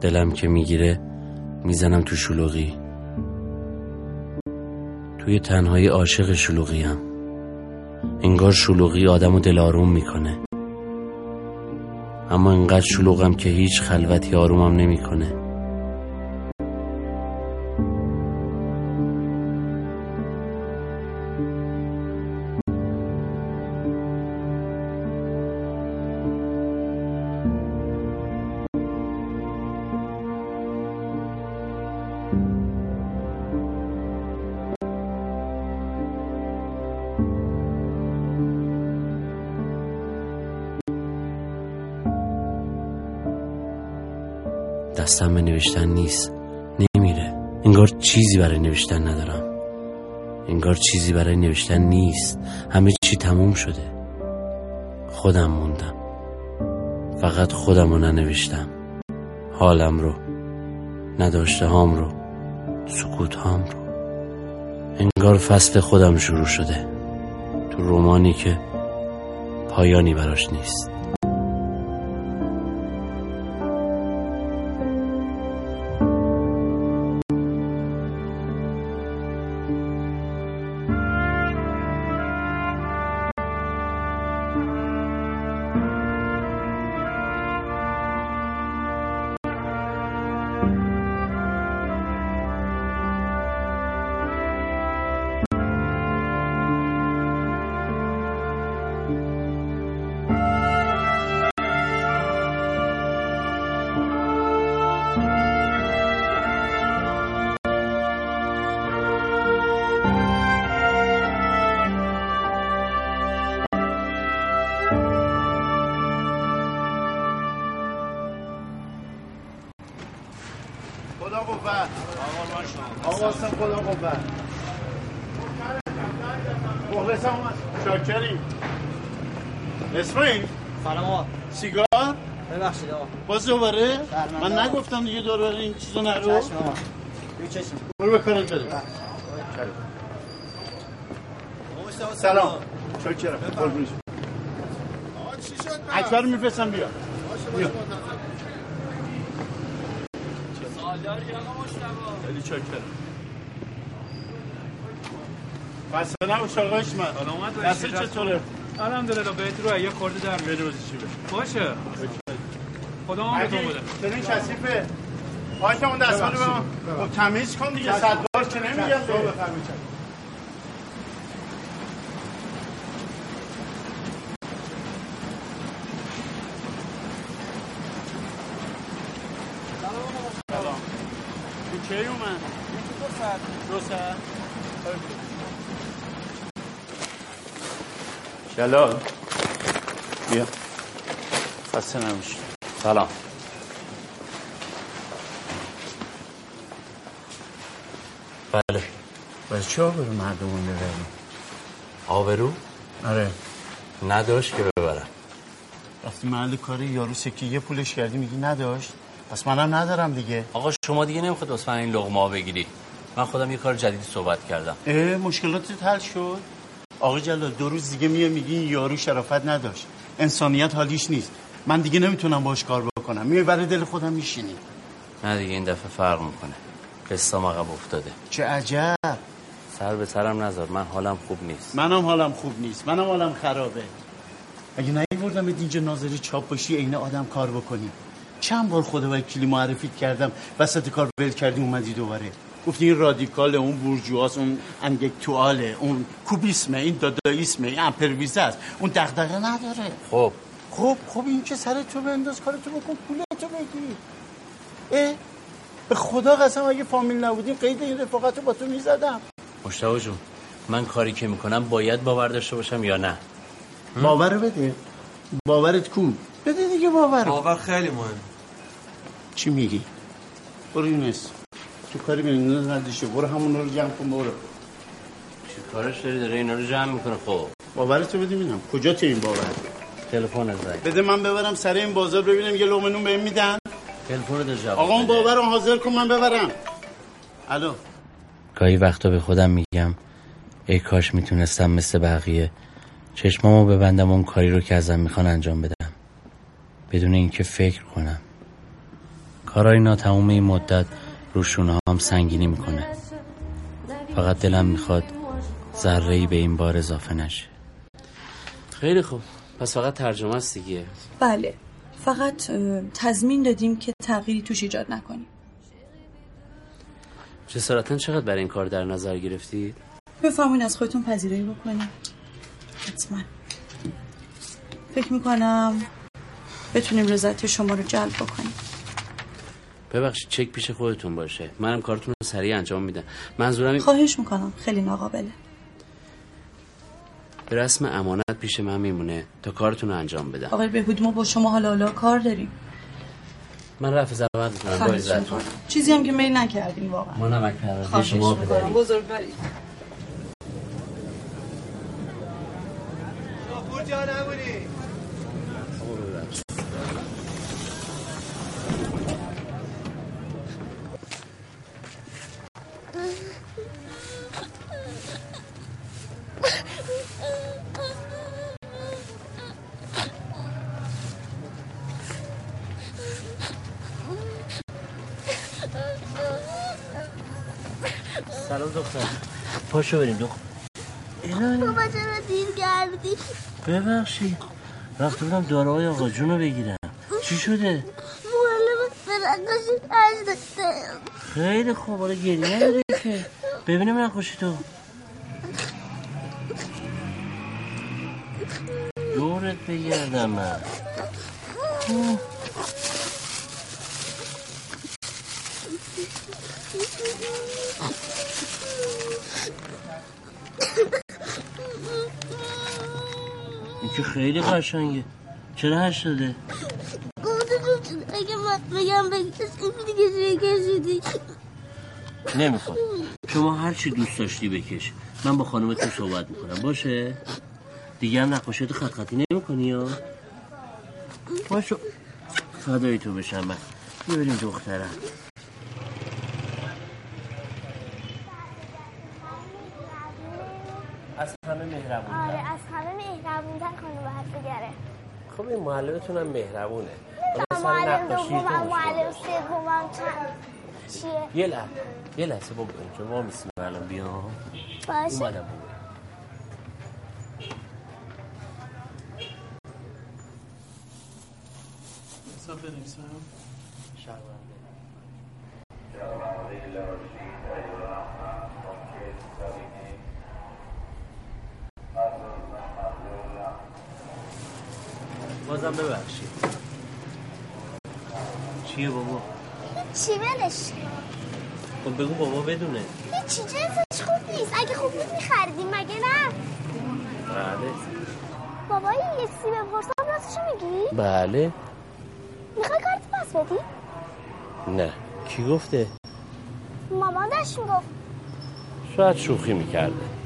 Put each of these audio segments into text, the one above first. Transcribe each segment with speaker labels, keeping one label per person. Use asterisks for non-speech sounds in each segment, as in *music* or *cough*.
Speaker 1: دلم که می‌گیره می‌زنم تو شلوغی. توی تنهایی عاشق شلوغیم. انگار شلوغی آدم و دل آروم می‌کنه. اما انقدر شلوغم که هیچ خلوتی آرومم نمی‌کنه. دستم به نوشتن نیست. نمیره. انگار چیزی برای نوشتن ندارم. انگار چیزی برای نوشتن نیست. همه چی تموم شده. خودم موندم. فقط خودم رو ننوشتم. حالم رو. نداشته هام رو. سکوت هام رو. انگار فصل خودم شروع شده. تو رومانی که پایانی براش نیست.
Speaker 2: خدا قوت. آقا خدا قوت. مخلصم. اومد شاکریم اسماعیل
Speaker 3: سلام آقا.
Speaker 2: سیگار؟
Speaker 3: ببخشید آقا.
Speaker 2: باز دوباره؟
Speaker 3: بله،
Speaker 2: من
Speaker 3: بله.
Speaker 2: نگفتم دیگه دور بره این چیزو نرو.
Speaker 3: چشم آقا. چشم.
Speaker 2: برو بکارت بده سلام. شاکرم قربونش اکبر میفرستم بیا. بیا. خیلی چاکرم بسته نباش آقا اشمت دسته چطوره؟
Speaker 4: الحمدلله بهت رو یه خورده در میاد.
Speaker 2: بازی چی بشه
Speaker 4: باشه. خدا هم بهتون بده.
Speaker 2: چنین کثیفه. باشه اون دستمال رو به من خب تمیز کن دیگه. صد بار که نمیگم سلام تو کی اومد؟ جلال بیا. خسته نمیشه
Speaker 1: سلام. بله.
Speaker 2: باز چه آبرو مردمون ببریم
Speaker 1: آبرو؟
Speaker 2: آره.
Speaker 1: نداشت که ببرم.
Speaker 2: رفتی محل کاری یارو سکی یه پولش کردی میگی نداشت؟ پس منم ندارم دیگه.
Speaker 1: آقا شما دیگه نمی‌خواد واسه من این لغمه ها بگیری من خودم یه کار جدیدی صحبت کردم.
Speaker 2: اه مشکلاتت حل شد؟ آقا جلال دو روز دیگه میه میگی یارو شرافت نداشت. انسانیت حالیش نیست. من دیگه نمی‌تونم باش کار بکنم. میای برای دل خودم میشینی
Speaker 1: نه دیگه این دفعه فرق می‌کنه. قصام عقب افتاده.
Speaker 2: چه عجب.
Speaker 1: سر به سرم نذار. من حالم خوب نیست.
Speaker 2: منم حالم خوب نیست. منم حالم خرابه. اگه نیوردم اینجا ناظری چاپ باشی عین آدم کار بکنی. چند بار خدا وکیلی معرفیت کردم. وسط کار ول کردی اومدی دوباره. گفتی این رادیکال اون بورژواس اون انگکتواله اون کوبیسمه این داداییسمه این امپرویزه است. اون دغدغه نداره.
Speaker 1: خب.
Speaker 2: خب خب این که سر تو بنداز کارتو بکن پولتو بگیر. اه؟ به خدا قسم اگه فامیل نبودیم قید این رفاقت رو با تو می‌زدم.
Speaker 1: مشتاق جون من کاری که می‌کنم باید باور داشته باشم یا نه؟
Speaker 2: باور بده. باورت کو؟ بده دیگه باور.
Speaker 5: باور خیلی مهم.
Speaker 2: چی میگی؟ برو یونس. تو کاری بینید ندیشه برو همون رو جمع کن برو
Speaker 1: چی کارش داری داره اینا رو جمع می‌کنه خب
Speaker 2: باورتو بده ببینم کجا تو این باور
Speaker 1: تلفن زنگ
Speaker 2: بده من ببرم سر این بازار ببینم یه لقمه نون بهم میدن
Speaker 1: تلفن رو جواب
Speaker 2: آقا اون. باور رو حاضر کن من ببرم الو
Speaker 1: گاهی وقتا به خودم میگم ای کاش می‌تونستم مثل بقیه چشمامو ببندم اون کاری رو که ازم می‌خوان انجام بدم بدون اینکه فکر کنم
Speaker 6: کارای ناتموم این مدت روشونه هم سنگینی می‌کنه. فقط دلم می‌خواد ذره ای به این بار اضافه نشه. خیلی خوب. پس فقط ترجمه است دیگه.
Speaker 5: بله. فقط تضمین دادیم که تغییری توش ایجاد نکنیم.
Speaker 6: جسارتا چقدر برای این کار در نظر گرفتید؟
Speaker 5: بفرمایید از خودتون پذیرایی بکنیم. حتما. فکر می‌کنم بتونیم رضایت شما رو جلب بکنیم.
Speaker 6: ببخشید چک پیش خودتون باشه. منم کارتون رو سریع انجام میدم. منظورم این
Speaker 5: خواهش می‌کنم. خیلی ناقابله.
Speaker 6: به رسم امانت پیش من میمونه تا کارتون رو انجام بدم.
Speaker 5: آقای بهبودی ما با شما حالا حالا کار داریم.
Speaker 6: من رفع زحمت می‌کنم
Speaker 5: چیزی هم که میل نکردیم واقعا.
Speaker 6: ما نمک پرورده شما بداریم
Speaker 5: بزرگوارید
Speaker 6: سلام دختر. پاشو بریم دختر.
Speaker 7: بابا چرا دیر کردی؟
Speaker 6: ببخشید. رفته بودم داروهای آقا جون رو بگیرم. چی شده؟
Speaker 7: معلم
Speaker 6: خیلی خوب حالا گریه نداره که. ببینیم نقاشی تو. دورت بگردم من. این که خیلی قشنگه. چرا؟
Speaker 7: گفته تو اگه من بگم بکش دیگه کشیدی
Speaker 6: نمی‌خواد شما هر چی دوست داشتی بکش. من با خانمتون صحبت می‌کنم. باشه؟ دیگه هم نقاشیت خط خطی نمی‌کنی یا؟ باشو فدای تو بشم من. ببینیم دخترم. از همه مهربون
Speaker 7: آره از همه مهربونتر خانم باید بگره
Speaker 6: خب این معلمتون هم مهربونه
Speaker 7: معلم دومم معلم سومم چند؟ چیه؟
Speaker 6: یه لحظه یه لحظه بابا اینجا ما میسیم الان بیام.
Speaker 7: باشه.
Speaker 6: اومدم بابا. بازم ببخشید. چیه بابا؟
Speaker 7: چی ولش
Speaker 6: خب بگو بابا بدونه.
Speaker 7: هیچی جنسش خوب نیست. اگه خوب بود میخریدیم مگه نه؟
Speaker 6: بله.
Speaker 7: بابایی یه سی بپرسم راستشو میگی؟
Speaker 6: بله.
Speaker 7: می‌خوای کارت پس بدی؟
Speaker 6: نه. کی گفته؟
Speaker 7: مامان داشت می‌گفت.
Speaker 6: شاید شوخی می‌کرده.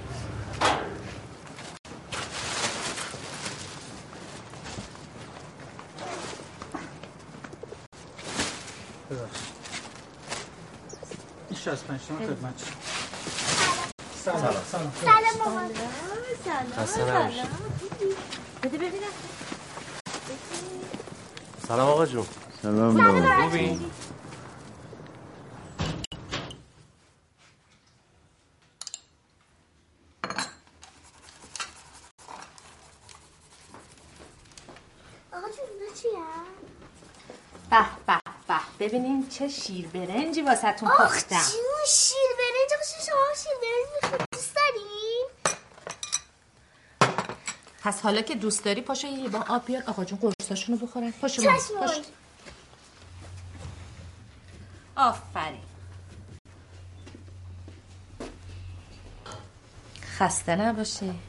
Speaker 8: 65 تومن خدمت شما.
Speaker 7: سلام. مامان
Speaker 6: خسته نباشی. سلام آقا جون. خوبی؟
Speaker 7: آقا جون اینا چیه
Speaker 9: به به به ببینین چه شیر برنجی واسهتون
Speaker 7: آخ
Speaker 9: پختم.
Speaker 7: جون شیر برنج؟ آقا شما شیر برنج می‌خواد دوست داری
Speaker 9: پس حالا که دوست داری پاشو یه با آب بیار. آقا جون قرصاشونو بخورن. پاشو پاشو. آفرین. خسته نباشی.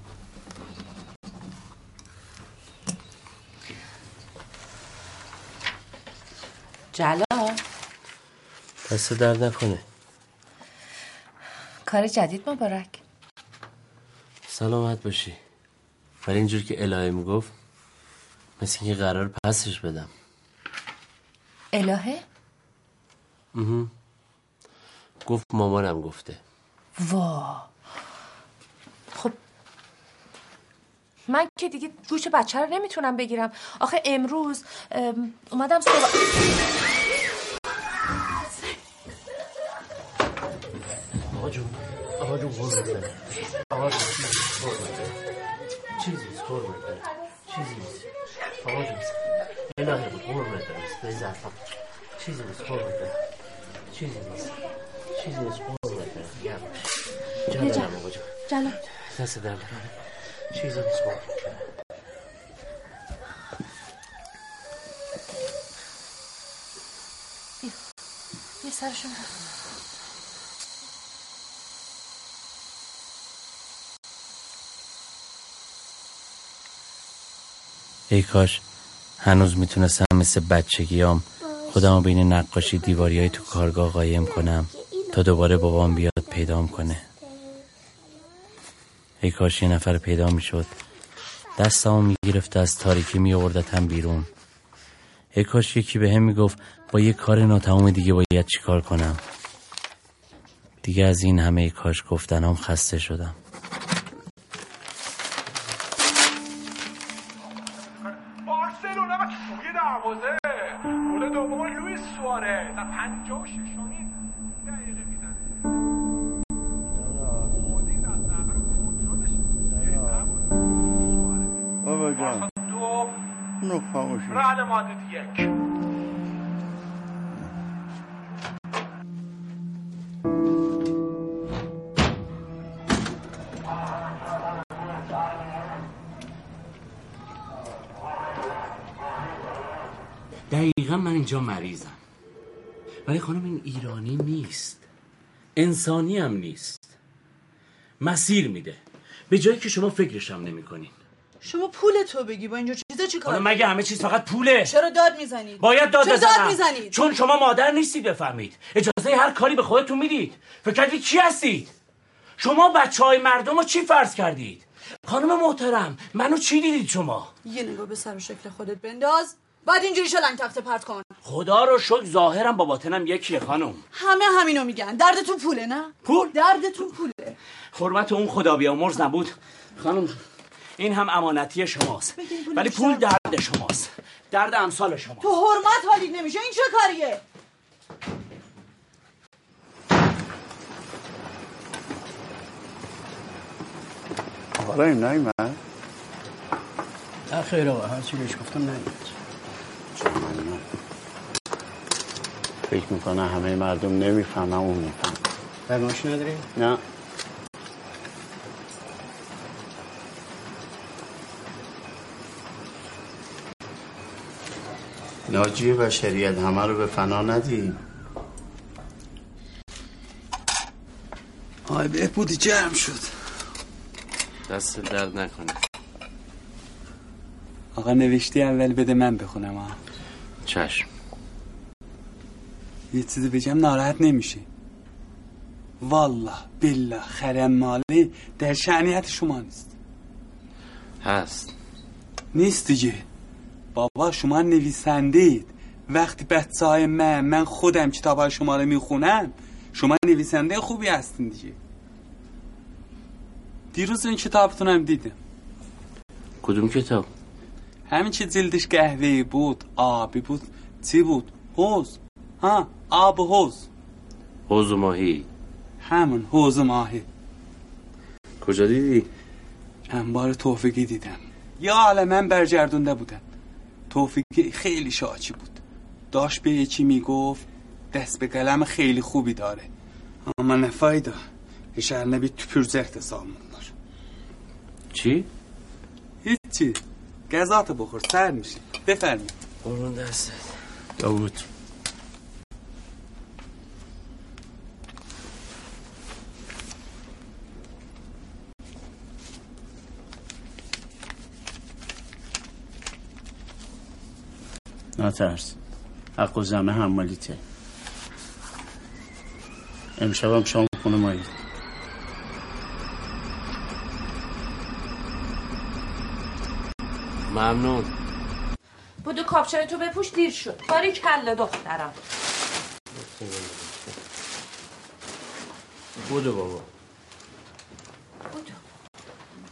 Speaker 9: جلال.
Speaker 6: دست درد نکنه.
Speaker 9: کار جدید مبارک.
Speaker 6: سلامت باشی. ولی اینجور که الهه می‌گفت مثل اینکه قرار پسش بدم.
Speaker 9: الهه؟
Speaker 6: گفت مامانم گفته.
Speaker 9: وا خب من که دیگه گوش بچه رو نمی‌تونم بگیرم. آخه امروز ام، اومدم صبح
Speaker 1: آقا قربت برم آقا جون چیزی نیست قربت برم چیزی نیست آقا جون الهی بود قربت برم به ظرفم چیزی نیست برم چیزی نیست. چیزی نیست قربت برم گرم جان برم آقا
Speaker 6: جانم.
Speaker 1: دست در چیزی نیست قربت برم
Speaker 6: یه سرشون
Speaker 1: ای کاش هنوز می‌تونستم مثل بچگیام خودمو بین نقاشی دیواری های تو کارگاه قایم کنم تا دوباره بابام بیاد پیدام کنه. ای کاش یه نفر پیدا می‌شد. دستمو می‌گرفت از تاریکی میوردتم بیرون. ای کاش یکی به هم می‌گفت با یه کار ناتمام دیگه باید چیکار کنم. دیگه از این همه ای کاش گفتنام خسته شدم.
Speaker 2: اونو خاموشی
Speaker 10: رئال مادرید یک.
Speaker 1: دقیقا من اینجا مریضم. ولی خانم این ایرانی نیست. انسانی هم نیست. مسیر میده. به جایی که شما فکرشم نمی کنین
Speaker 5: شما پول تو بگی با اینجور چیزا چی
Speaker 1: حالا
Speaker 5: کار
Speaker 1: مگه همه چیز فقط پوله؟
Speaker 5: چرا داد می‌زنید
Speaker 1: باید داد
Speaker 5: چرا داد می‌زنید
Speaker 1: چون شما مادر نیستید بفهمید. اجازه هر کاری به خودتون می‌دید. فکر کردید کی هستید؟ شما بچه های مردم رو چی فرض کردید؟ خانم محترم منو چی دیدید شما؟
Speaker 5: یه نگاه به سر و شکل خودت بنداز. بعد اینجوری شلنگ تخته پرت کن.
Speaker 1: خدا رو شکر ظاهرم با باطنم یکیه خانم.
Speaker 5: همه همینو میگن. دردتون پوله نه؟
Speaker 1: پول؟
Speaker 5: دردتون پوله.
Speaker 1: حرمت اون خدا بیامرز نبود. خانم این هم امانتی شماست. ولی پول درد شماست. درد امثال شما
Speaker 5: تو حرمت حالیت نمیشه. این چه کاریه؟
Speaker 2: حالا این نای من
Speaker 3: نه خیر آقا هر چی بهش گفتم نمیاد
Speaker 2: فکر می‌کنه همه مردم نمی‌فهمم اون میفهم
Speaker 3: برنامه‌ش نداری؟
Speaker 2: نه. ناجی بشریت همه رو به فنا ندیم.
Speaker 4: آی بهبودی جمع شد.
Speaker 1: دست درد نکنه.
Speaker 4: آقا نوشتی اول بده من بخونم ها
Speaker 1: چشم.
Speaker 4: یه چیزی بگم ناراحت نمیشه والله بالله خرم مالی در شعنیت شما نیست.
Speaker 1: هست.
Speaker 4: نیست دیگه. بابا شما نویسنده اید وقتی بچه های من من خودم کتاب های شما رو می‌خونم شما نویسنده خوبی هستین دیگه. دیروز این کتابتونم دیدم.
Speaker 1: کدوم کتاب؟
Speaker 4: همین که جلدش قهوه‌ای بود آبی بود. چی بود؟ حوز. ها آب حوز.
Speaker 1: حوز و ماهی.
Speaker 4: همون حوز ماهی.
Speaker 1: کجا دیدی؟
Speaker 4: چند بار توفیقی دیدم. یا حالا من برگردونده بودم. توفیقی خیلی شاچی بود. داشت به یکی می‌گفت دست به قلم خیلی خوبی داره. اما نفایده ایشالله bir tüpürecekti salmonlar.
Speaker 1: چی؟
Speaker 4: هیچی. گزاتو بخور سر میشه بفرمید
Speaker 1: قربون دستت.
Speaker 2: داوود. نترس حق و زمه حمالیته امشبم شام خونه مایی
Speaker 1: ممنون.
Speaker 6: بودو کاپشن تو بپوش دیر شد. باری کله دخترم.
Speaker 1: بودو بابا.
Speaker 6: بودو.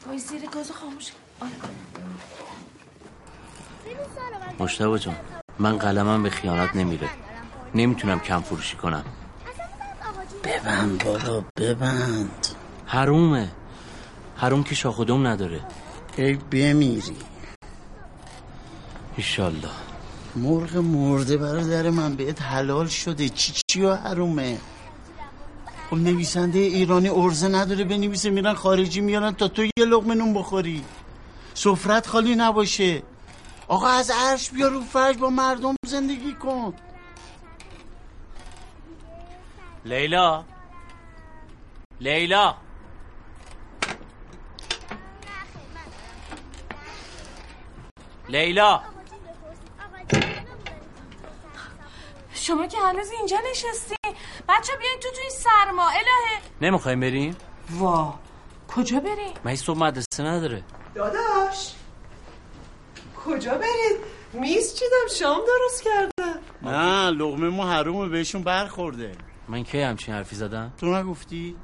Speaker 6: وای زیر گاز خاموش. آره.
Speaker 1: مشتبه جان من قلمم به خیانت نمیره. نمی‌تونم کم فروشی کنم.
Speaker 2: ببند بابا ببند.
Speaker 1: حرومه. حروم که شاخودم نداره.
Speaker 2: ای بمیری.
Speaker 1: ایشالله
Speaker 2: مرغ مرده برادر من بهت حلال شده. چی چی و حرومه؟ خب نویسنده ایرانی ارزه نداره بنویسه میرن خارجی میارن تا تو یه لقمه نون بخوری. سفرت خالی نباشه. آقا از عرش بیا رو فرش با مردم زندگی کن.
Speaker 1: لیلا. لیلا. لیلا.
Speaker 6: شما که هنوز اینجا نشستی؟ بچه بیاین تو تو این سرما الهه.
Speaker 1: نمی‌خوایم بریم؟
Speaker 6: وا. کجا بریم؟
Speaker 1: من صبح مدرسه نداره.
Speaker 11: داداش. کجا برید؟ میز چیدم شام درست کردم.
Speaker 2: نه لقمه ما حرومه بهشون برخورده.
Speaker 1: من کی همچین حرفی زدم؟
Speaker 2: تو نگفتی؟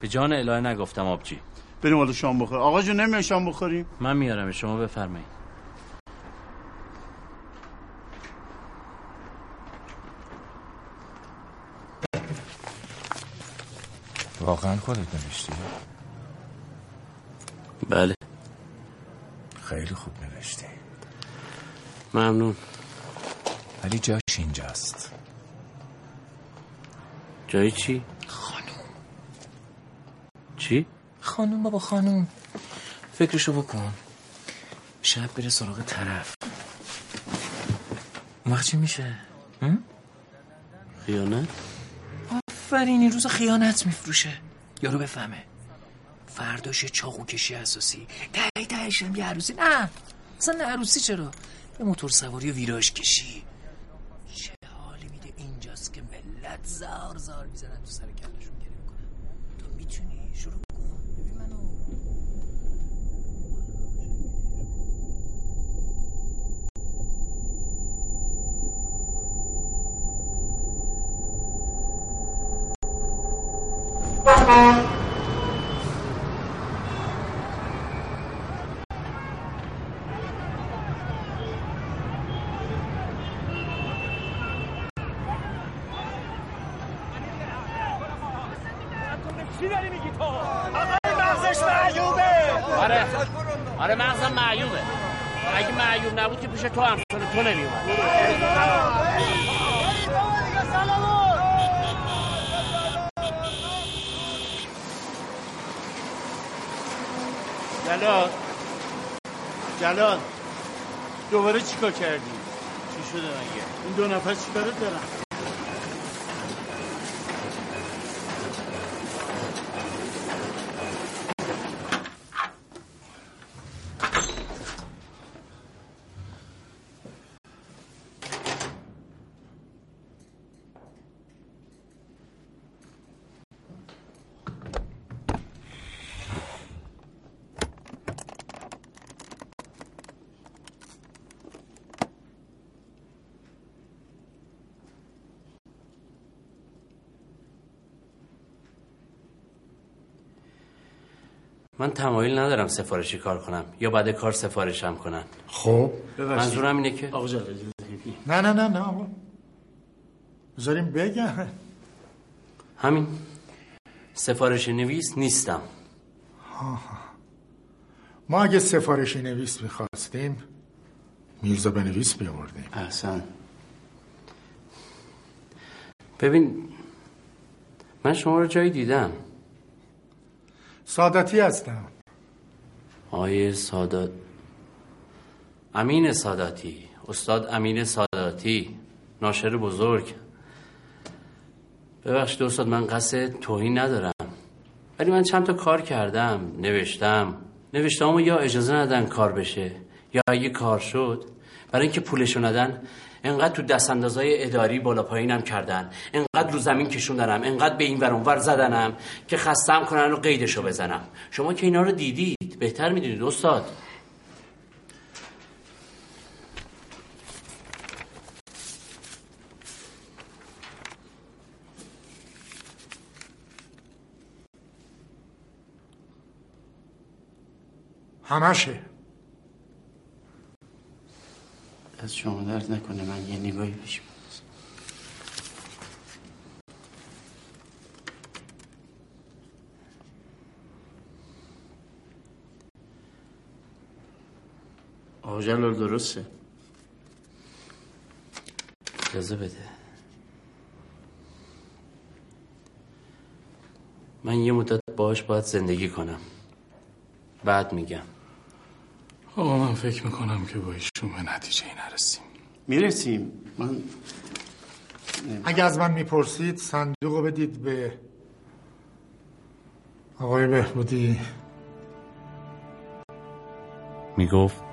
Speaker 1: به جان الهه نگفتم آبجی.
Speaker 2: بریم حالا شام بخور آقا جون نمیای شام بخوریم؟
Speaker 1: من میارم شما بفرمایید.
Speaker 12: واقعا خودت نوشتی؟
Speaker 1: بله.
Speaker 12: خیلی خوب نوشتی.
Speaker 1: ممنون.
Speaker 12: ولی جاش اینجاست.
Speaker 1: جایی چی؟
Speaker 12: خانوم.
Speaker 1: چی؟
Speaker 12: خانوم بابا خانوم. فکرشو بکن. شب بره سراغ طرف. اون وقت چی میشه؟ هم؟
Speaker 1: خیانت؟
Speaker 12: آفرین این روز خیانت میفروشه. یارو بفهمه. فرداش چاقو کشی اساسی. تایی هم یه عروسی. نه اصلا نه عروسی چرا؟ یه موتور سواری و ویراژ کشی. چه حالی میده اینجاست که ملت زار زار می‌زنن تو سر کلشون گره می‌کنن تو می‌تونی شروع کن ببین منو
Speaker 10: چی داری میگی تو؟ آقای مغزش معیوبه
Speaker 1: آره آره مغزم معیوبه اگه معیوب نبود که پیش تو هم تو نمیومد
Speaker 2: جلال. جلال. دوباره چیکار کردی؟ چی شده مگه؟ این دو نفر چیکارت دارن؟
Speaker 1: من تمایل ندارم سفارشی کار کنم یا بعد کار سفارشم کنن.
Speaker 13: خب.
Speaker 1: منظورم اینه که
Speaker 2: آقا جلال
Speaker 13: نه نه نه نه آقا. بذاریم بگن
Speaker 1: همین. سفارش نویس نیستم.
Speaker 13: ما اگه سفارشی نویس می‌خواستیم میرزا بنویس بیاوردیم.
Speaker 2: احسن.
Speaker 1: ببین من شما رو جایی دیدم.
Speaker 13: ساداتی هستم.
Speaker 1: آقای سادات. امین ساداتی. استاد امین ساداتی. ناشر بزرگ. ببخشید استاد من قصد توهین ندارم. ولی من چند تا کار کردم. نوشتم. نوشتم یا اجازه ندن کار بشه یا اگه کار شد. برای اینکه پولشو ندن انقدر تو دست اندازای اداری بالا پایینم کردن. انقدر رو زمین کشوندنم انقدر به این ور ور زدنم که خستم کنن و قیدشو بزنم. شما که اینا رو دیدید. بهتر می‌دونید استاد.
Speaker 13: همشه.
Speaker 2: از شما درد نکنه من یه نگاهی پیش
Speaker 14: آقا جلال درسته.
Speaker 1: اجازه بده. من یه مدت باهاش باید زندگی کنم. بعد میگم.
Speaker 13: آقا من فکر می‌کنم که با ایشون به نتیجه نرسیم.
Speaker 14: می‌رسیم. من
Speaker 13: اگه از من می‌پرسید صندوق رو بدید به آقای بهبودی.
Speaker 1: می‌گفت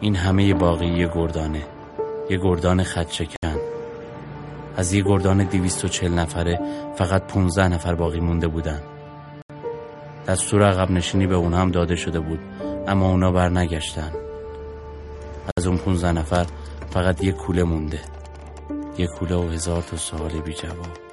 Speaker 1: این همه باقی یه گردانه. یه گردان خدشکن. از یه گردان دیویست و چل نفره فقط پونزده نفر باقی مونده بودن. دستور عقب نشینی به اونا هم داده شده بود اما اونا بر نگشتن. از اون پونزده نفر فقط یه کوله مونده. یه کوله و هزار تا سوال بی جواب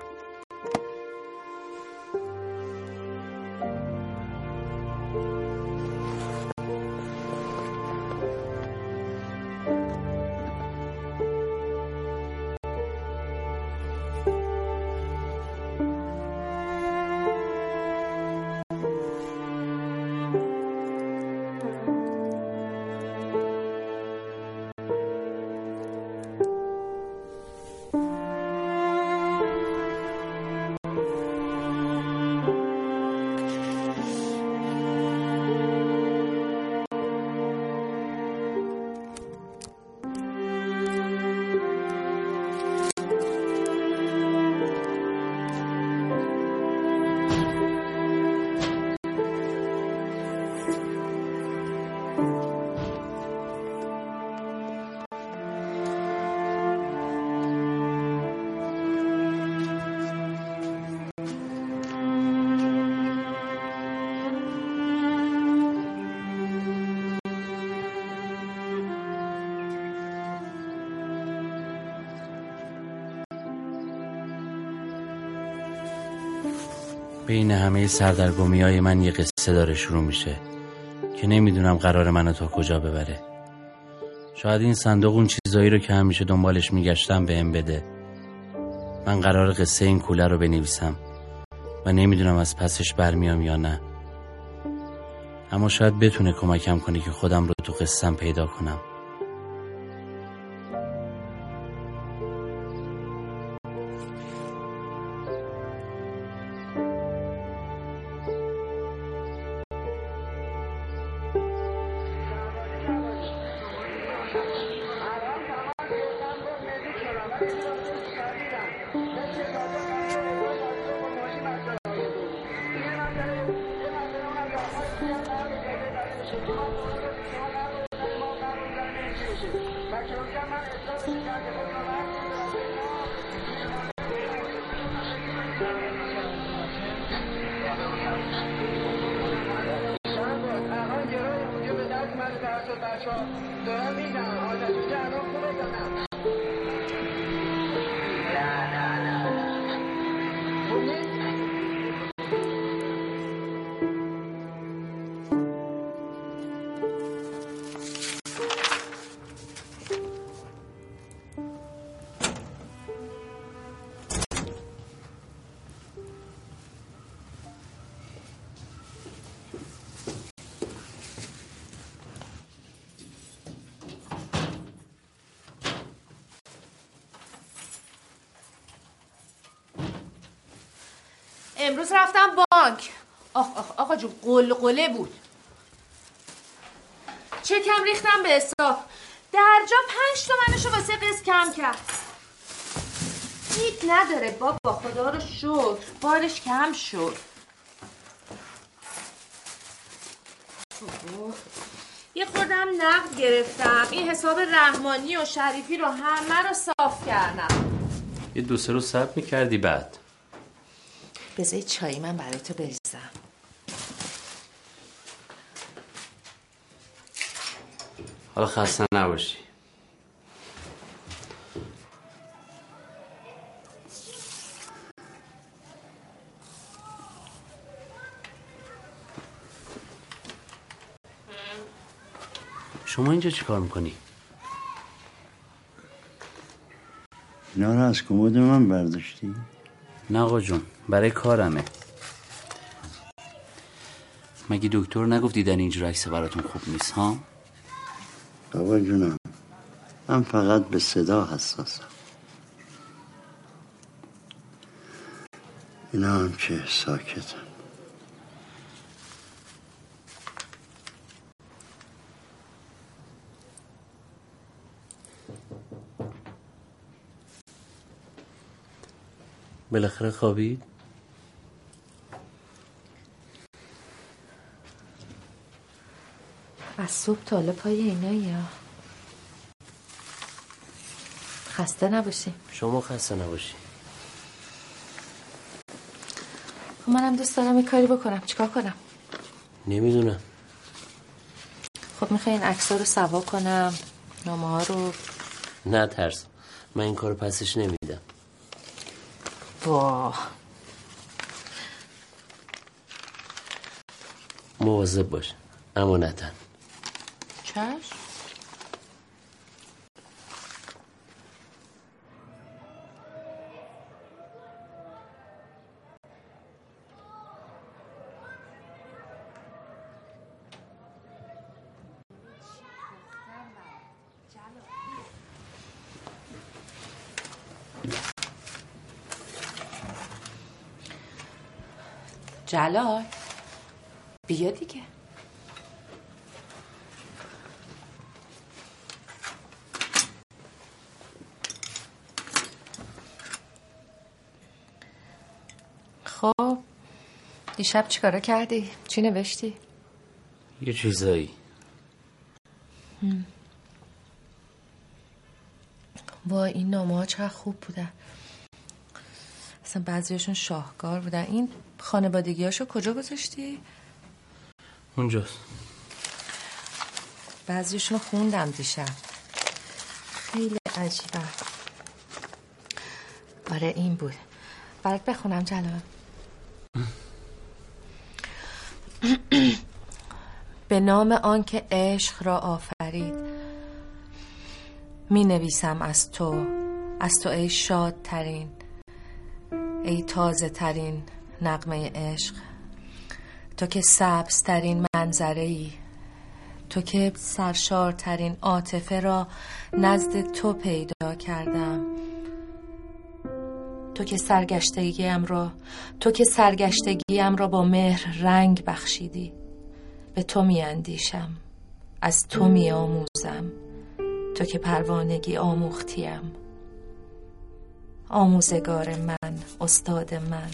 Speaker 1: همه سردرگمی های من یه قصه داره شروع میشه که نمی‌دونم قرار منو تا کجا ببره. شاید این صندوق اون چیزایی رو که همیشه دنبالش میگشتم به بده. من قرار قصه این کوله رو بنویسم و نمی‌دونم از پسش برمیام یا نه. اما شاید بتونه کمکم کنه که خودم رو تو قصم پیدا کنم.
Speaker 9: امروز رفتم بانک. آخ آخ آقا جون قلقله بود. چکم ریختم به حساب. در جا پنج تومنشو واسه قسط کم کرد. هیچ نداره بابا خدا رو شکر. بارش کم شد. یه خودم نقد گرفتم. این حساب رحمانی و شریفی رو همه رو صاف کردم.
Speaker 1: یه دو سه روز صبر می‌کردی بعد.
Speaker 15: بذار چایی من برای تو بریزم
Speaker 1: حالا خسته نباشی شما اینجا چی کار می‌کنی؟
Speaker 14: اینا رو از کمد من برداشتی؟
Speaker 1: نه آقا جون برای کارمه. مگه دکتر نگفت دیدن اینجور عکس براتون خوب نیست ها؟
Speaker 14: بابا جونم من فقط به صدا حساسم. اینا هم که ساکتن.
Speaker 1: بالاخره خوابید؟
Speaker 9: از صبح تا حالا پای اینا یا خسته نباشی
Speaker 1: شما خسته نباشی
Speaker 9: خب منم دوست دارم یه کاری بکنم. چیکار کنم؟
Speaker 1: نمی‌دونم.
Speaker 9: خب می‌خوای این عکس رو سوا کنم؟ نامه ها رو؟
Speaker 1: نه ترس. من این کار پسش نمیدم
Speaker 9: با
Speaker 1: مواظب باش. امانتا.
Speaker 9: چشم؟ جلال. بیا دیگه. خب دیشب چیکارا کردی؟ چی نوشتی؟
Speaker 1: یه چیزایی.
Speaker 9: با این نامه ها چقدر خوب بودن. اصلا بعضیشون شاهکار بودن. این خانوادگی هاشو کجا گذاشتی؟
Speaker 1: اونجاست.
Speaker 9: بعضیشون خوندم دیشب. خیلی عجیبه. آره این بود. برات بخونم جلال. *clears throat* به نام آنکه عشق را آفرید. می نویسم از تو. از تو ای شادترین. ای تازه ترین نقمه عشق. تو که سبزترین منظره ای تو که سرشارترین عاطفه را نزد تو پیدا کردم. تو که سرگشتگیم را تو که سرگشتگیم را با مهر رنگ بخشیدی. به تو می اندیشم از تو می آموزم تو که پروانگی آموختیم. آموزگار من استاد من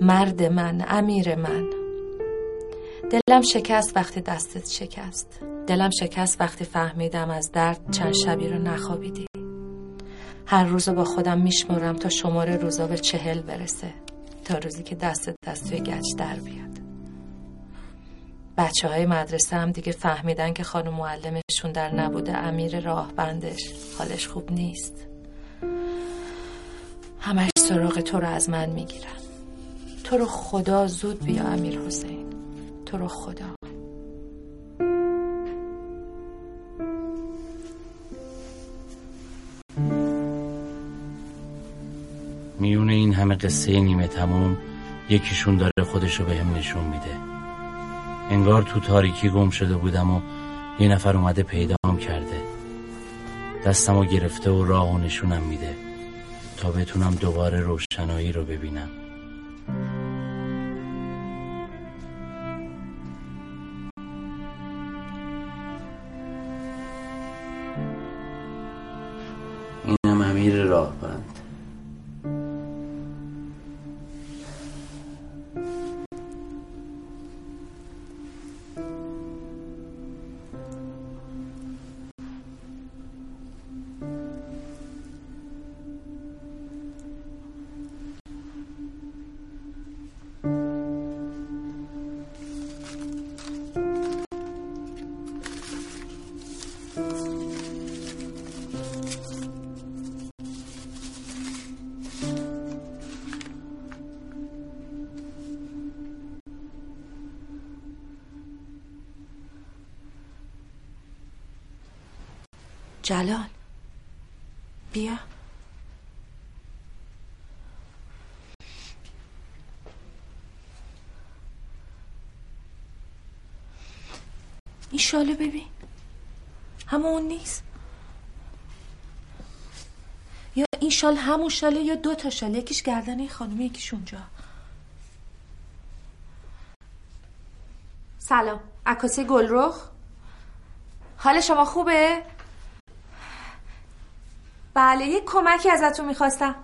Speaker 9: مرد من امیر من. دلم شکست وقتی دستت شکست. دلم شکست وقتی فهمیدم از درد چند شبی رو نخوابیدی. هر روز با خودم میشمرم تا شماره روزا به چهل برسه. تا روزی که دست دست توی گچ در بیاد. بچه های مدرسه هم دیگه فهمیدن که خانم معلمشون در نبوده امیر راه بندش حالش خوب نیست. همش سراغ تو رو از من می‌گیرن. تو رو خدا زود بیا امیر حسین. تو رو خدا.
Speaker 1: میون این همه قصه نیمه تموم یکیشون داره خودشو به هم نشون میده. انگار تو تاریکی گم شده بودم و یه نفر اومده پیدام کرده. دستمو گرفته و راه و نشونم میده. تا بتونم دوباره روشنایی رو ببینم.
Speaker 9: شالو ببین. همون نیست. یا این شال همون شاله یا دو تا شال یکیش گردن این خانومه یکیش اونجا. سلام. عکاسی گلرخ. حال شما خوبه؟ بله یه کمکی ازتون می‌خواستم.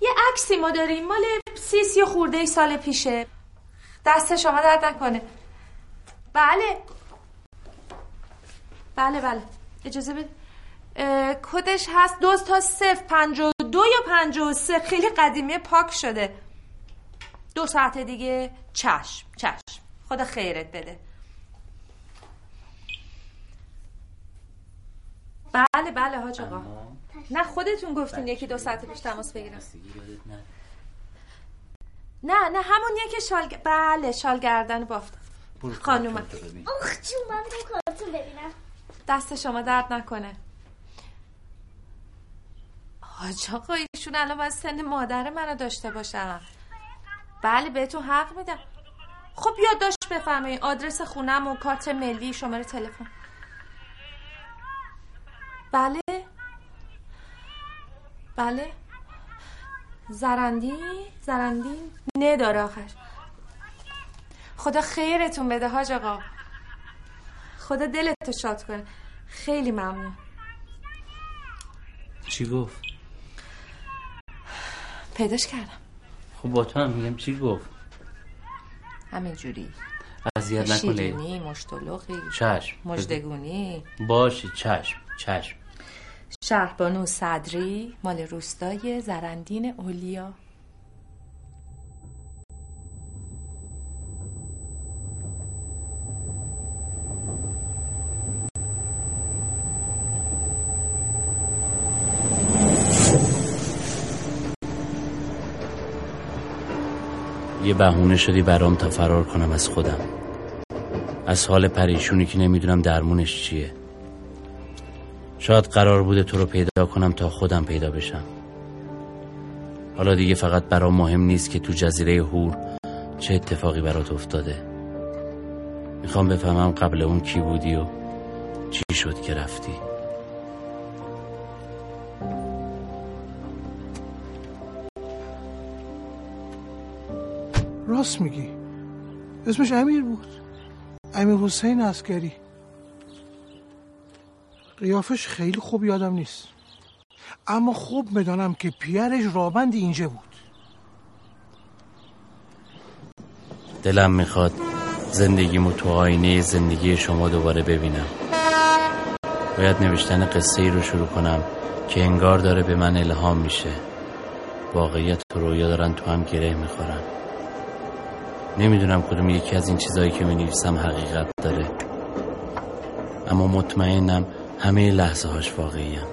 Speaker 9: یه عکسی ما داریم. مال سی سی خورده ای سال پیشه. دست شما درد نکنه. بله. بله بله. اجازه بده. کدش هست؟ دو تا صف پنج و دو یا پنج و سه؟ خیلی قدیمی پاک شده. دو ساعت دیگه. چشم چشم. خدا خیرت بده. بله بله حاج آقا. نه خودتون گفتین یکی دو ساعت پیش تماس بگیرم. نه. نه همون که شال بله شال گردن بافت خانومم
Speaker 7: اخ جون من کارتون ببینم.
Speaker 9: دست شما درد نکنه. حاج آقا ایشون الان باید سن مادر منو داشته باشم بله بهتون حق میدم. خب یادداشت بفرمایید آدرس خونم و کارت ملی شماره تلفن. بله؟ بله؟ زرندی؟ زرندی؟ نه داره آخر. خدا خیرتون بده حاج آقا. خدا دلتو شاد کنه. خیلی ممنون.
Speaker 1: چی گفت؟
Speaker 9: پیداش کردم.
Speaker 1: خب با تو هم میگم چی گفت؟
Speaker 9: همینجوری.
Speaker 1: اذیت نکن لیلی
Speaker 9: شیرینی مشتلقی
Speaker 1: چشم.
Speaker 9: مجدگونی
Speaker 1: باشی چشم چشم.
Speaker 9: شهربانو صدری مال روستای زرندین اولیا.
Speaker 1: یه بهونه شدی برام تا فرار کنم از خودم. از حال پریشونی که نمی‌دونم درمونش چیه. شاید قرار بوده تو رو پیدا کنم تا خودم پیدا بشم. حالا دیگه فقط برام مهم نیست که تو جزیره هور چه اتفاقی برات افتاده. می‌خوام بفهمم قبل اون کی بودی و چی شد که رفتی.
Speaker 16: راست میگی. اسمش امیر بود. امیر حسین عسکری. قیافش خیلی خوب یادم نیست. اما خوب می‌دانم که پیرش رابند اینجا بود.
Speaker 1: دلم می‌خواد زندگیمو تو آینه زندگی شما دوباره ببینم. باید نوشتن قصه ای رو شروع کنم که انگار داره به من الهام میشه. واقعیت و رویا دارن تو هم گره می‌خورن. نمی‌دونم کدوم یکی از این چیزایی که می نویسم حقیقت داره. اما مطمئنم همه لحظه هاش واقعی هم.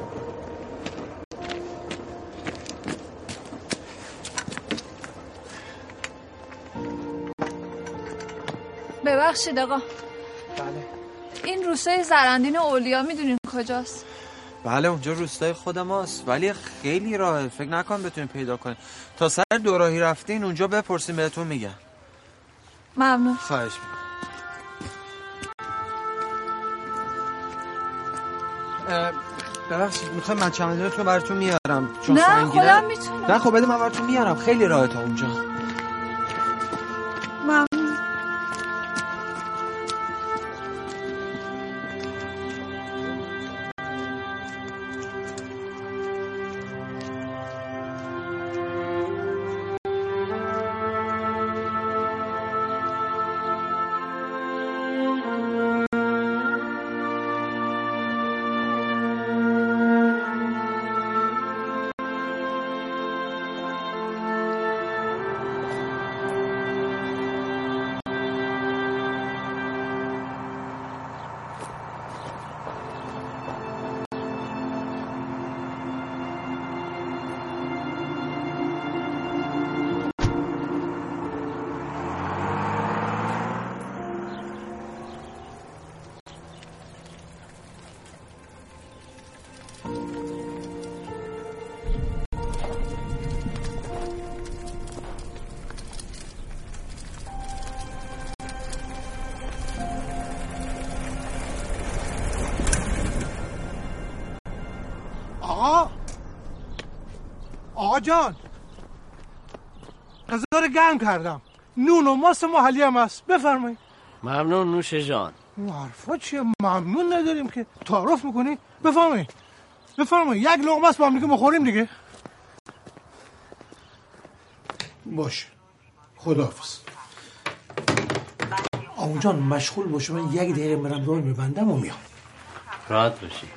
Speaker 17: ببخشید آقا.
Speaker 18: بله.
Speaker 17: این روستای زرندین اولیا می‌دونین کجاست؟
Speaker 18: بله اونجا روستای خود ماست. ولی خیلی راهه فکر نکن بتونیم پیدا کنیم. تا سر دوراهی رفتین اونجا بپرسیم بهتون میگم.
Speaker 17: ممنون.
Speaker 18: خواهش می‌کنم. ببخشید می‌خوام من چمدونتون براتون میارم چون
Speaker 17: نه،. خودم می‌تونم.
Speaker 18: نه خب بده من براتون میارم. خیلی راهه تا اونجا.
Speaker 17: ممنون.
Speaker 16: جان. غذا رو گرم کردم. نون و ماست محلی هم هست. بفرمایید.
Speaker 19: ممنون نوش جان.
Speaker 16: حرفا چیه؟ ممنون نداریم که. تعارف می‌کنی؟ بفرمایید. بفرمایید. یک لقمه است با هم دیگه بخوریم دیگه. باش خداحافظ. آمو جان مشغول باشه. من یک دقیقه برم راه میبندم و میام.
Speaker 19: راحت باشی.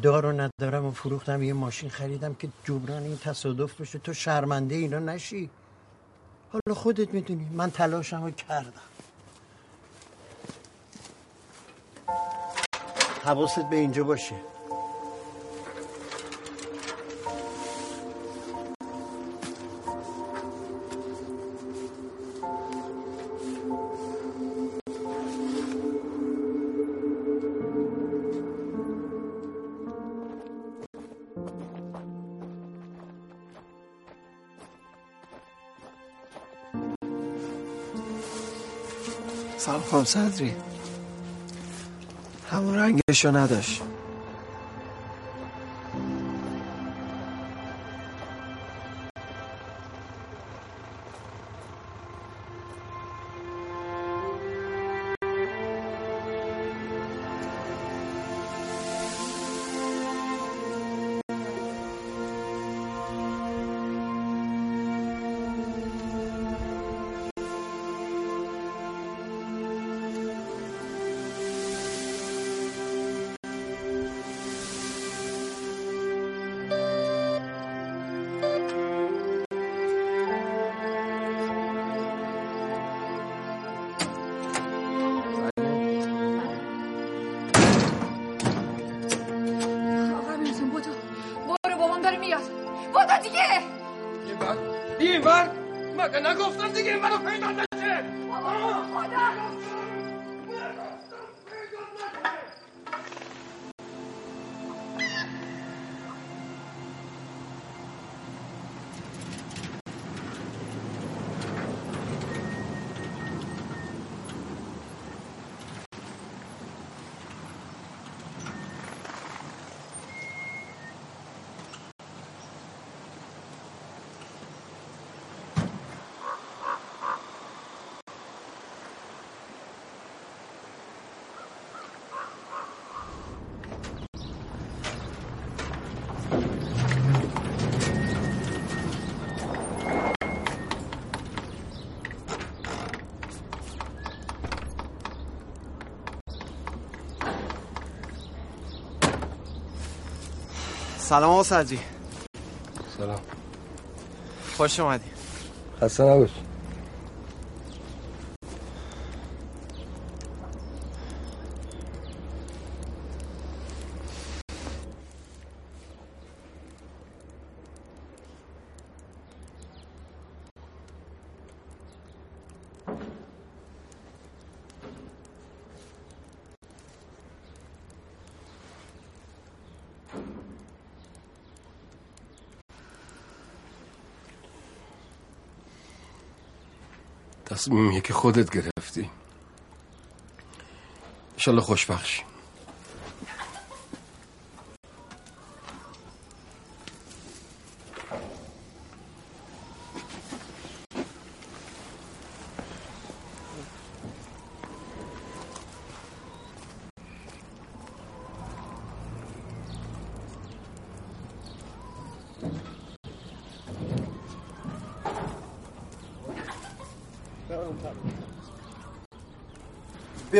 Speaker 20: من
Speaker 3: دارو ندارم و فروختم یه ماشین خریدم که جبران این تصادف بشه. تو شرمنده اینا نشی. حالا خودت می‌دونی. من تلاشمو رو کردم. حواست به اینجا باشه.
Speaker 17: خانم صدری. همون رنگشو نداشت.
Speaker 18: سلام آقا
Speaker 21: سلام.
Speaker 18: خوش اومدی.
Speaker 21: خسته نباش تصمیمی که خودت گرفتی. انشالله خوشبخت شی.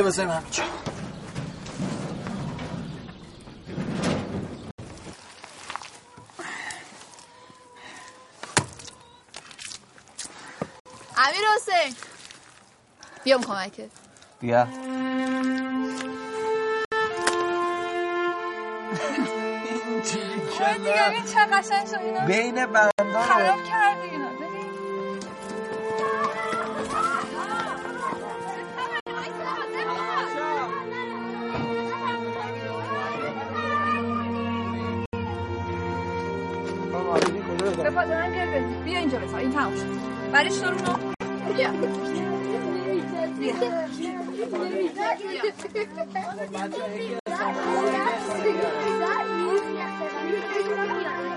Speaker 18: بیا بزنیم همینجا
Speaker 17: امیر حسین. بیام کمکت.
Speaker 18: بیا.
Speaker 17: قشنگ شد. اینا
Speaker 18: بین بندان
Speaker 17: خراب کردی. اونو بیا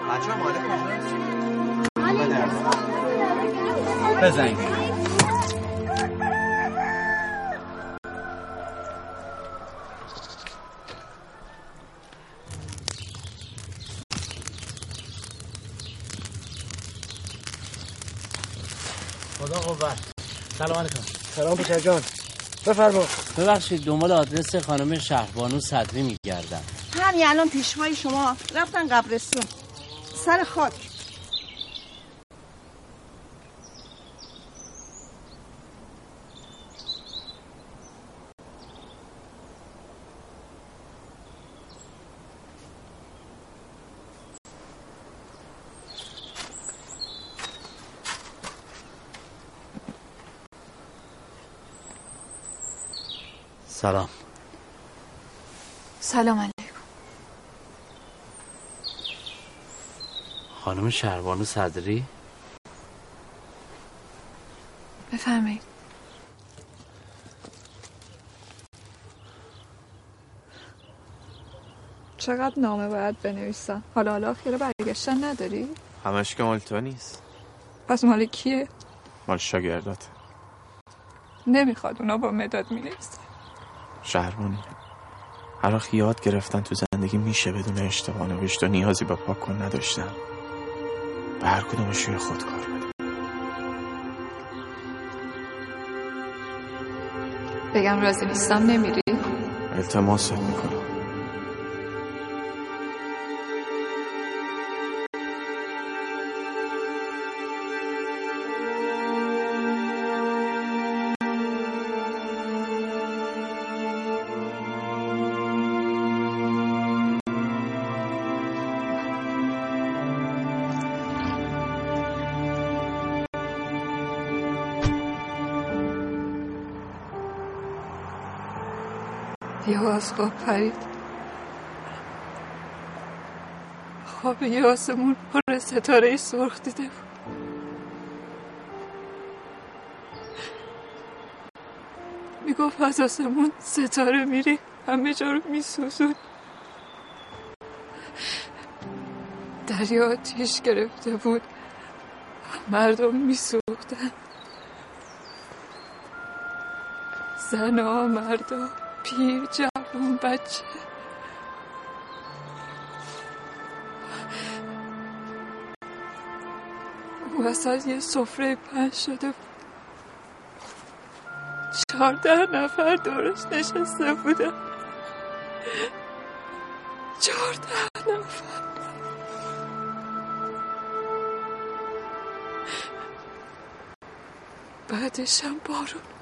Speaker 18: بچه مال کجاست؟
Speaker 2: بزنید.
Speaker 1: سلام
Speaker 16: پیشر جان بفرما.
Speaker 1: ببخشید دنبال آدرس خانم شهربانو صدری میگردم.
Speaker 19: همین الان پیشوای شما رفتن قبرستون. سر خاک.
Speaker 1: سلام.
Speaker 17: سلام علیکم.
Speaker 1: خانم شهربانو صدری؟
Speaker 17: بفرمایید. چقدر نامه باید بنویسم حالا حالا خیره برگشتن نداری؟
Speaker 18: همش که مال تو نیست.
Speaker 17: پس مال کیه؟
Speaker 18: مال شاگردات.
Speaker 17: نمی‌خواد اونا با مداد می‌نویسن.
Speaker 18: شهربانی هر وقت یاد گرفتن تو زندگی میشه بدون اشتباه نوشت و نیازی به پاک کن نداشتم به هر کدومش روی خود کار بده.
Speaker 17: بگم راضی نیستم نمیری؟
Speaker 18: التماست می‌کنم.
Speaker 17: خواب پرید. خواب یه آسمون پر ستاره سرخ دیده بود. می‌گفت از آسمون ستاره میری همه جا رو میسوزون. دریا آتیش گرفته بود. مردم میسوختن. زنها مردا پیر اون بچه. اون وسط یه سفره پنج شده بود. چهارده نفر دورش نشسته بودن. چهارده نفر. بعدش هم
Speaker 13: بارون.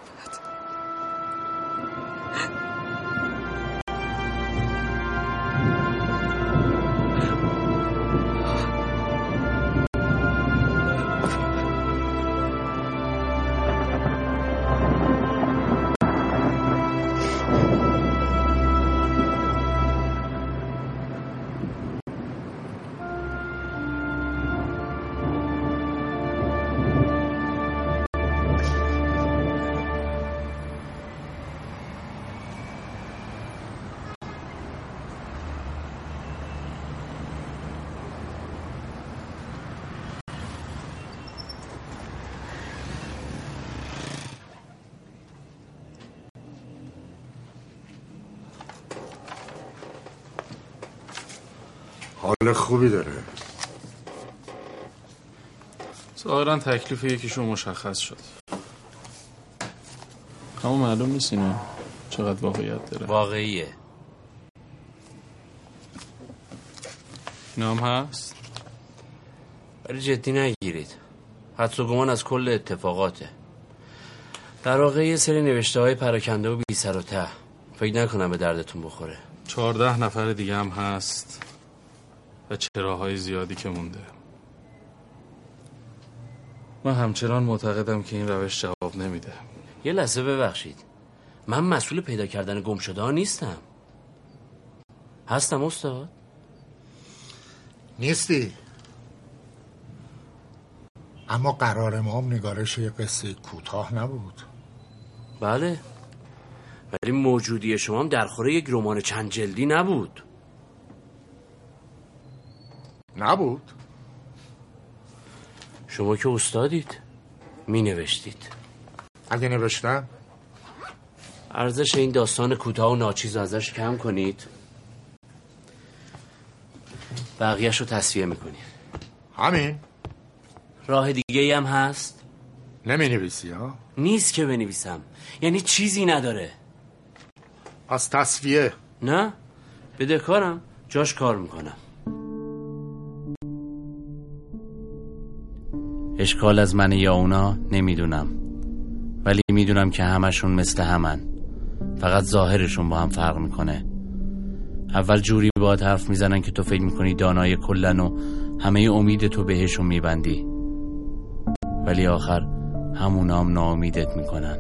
Speaker 13: خوبی داره.
Speaker 18: ظاهرا تکلیف یکیشون مشخص شد. اما معلوم نیست اینه چقدر واقعیت داره.
Speaker 1: واقعیه.
Speaker 18: نام هست؟
Speaker 1: ولی جدی نگیرید. حدس و گمان از کل اتفاقاته. در واقع یه سری نوشته های پراکنده و بی سر و ته. فکر نکنم به دردتون بخوره.
Speaker 18: چهارده نفر دیگه هم هست. و چراهای زیادی که مونده. من همچنان معتقدم که این روش جواب نمیده.
Speaker 1: یه لحظه ببخشید. من مسئول پیدا کردن گم شده ها نیستم. هستم استاد؟
Speaker 13: نیستی. اما قرار ما هم نگارش یه قصه کوتاه نبود.
Speaker 1: بله. ولی موجودی شما هم در خوره یک رمان چند جلدی نبود.
Speaker 13: نبود.
Speaker 1: شما که استادید می نوشتید
Speaker 13: اگه نوشتم؟
Speaker 1: ارزش این داستان کوتاه و ناچیز ازش کم کنید. بقیهش رو تصفیه می‌کنید.
Speaker 13: همین.
Speaker 1: راه دیگه هم هست؟
Speaker 13: نمی نویسی ها
Speaker 1: نیست که بنویسم. یعنی چیزی نداره.
Speaker 13: از تصفیه.
Speaker 1: نه؟ بده کارم. جاش کار می‌کنم. اشکال از من یا اونا نمی‌دونم. ولی می‌دونم که همشون مثل همن فقط ظاهرشون با هم فرق می‌کنه. اول جوری باید حرف می‌زنن که تو فکر می‌کنی دانای کلن و همه امید تو بهشون میبندی. ولی آخر همونا هم ناامیدت می‌کنن.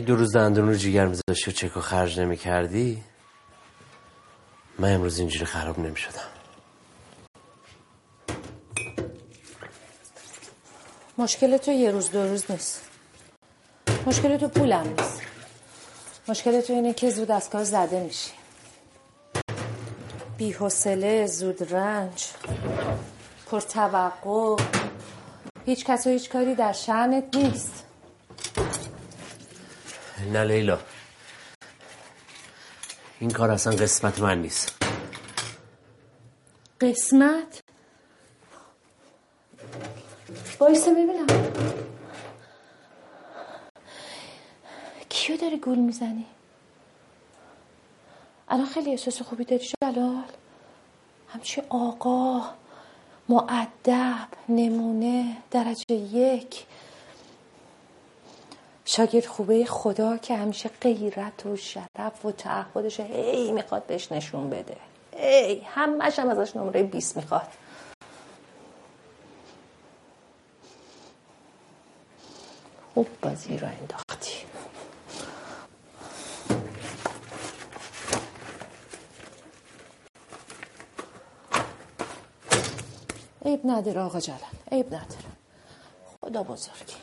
Speaker 1: ای دو روز دندون رو جیگر میذاشتی و چک و خرج نمی کردی من امروز اینجوری خراب نمی شدم
Speaker 9: مشکل تو یه روز دو روز نیست. مشکل تو پولم نیست. مشکل تو اینه که زود از کار زده میشی. بی حوصله زود رنج پر توقع هیچ کس و هیچ کاری در شعنت نیست.
Speaker 1: نه لیلا. این کار اصلا قسمت من نیست.
Speaker 9: قسمت؟ بایسته ببینم. کیو داری گول می‌زنی؟ الان خیلی احساس خوبی داری جلال. همچی آقا معدب نمونه درجه یک. شاگرد خوبه. خدا که همیشه غیرت و شرف و تعهدش هی می‌خواد بهش نشون بده. ای همش هم ازش نمره 20 می‌خواد. خوب بازی رو انداختی. عیب نداره آقا جلال عیب نداره. خدا بزرگی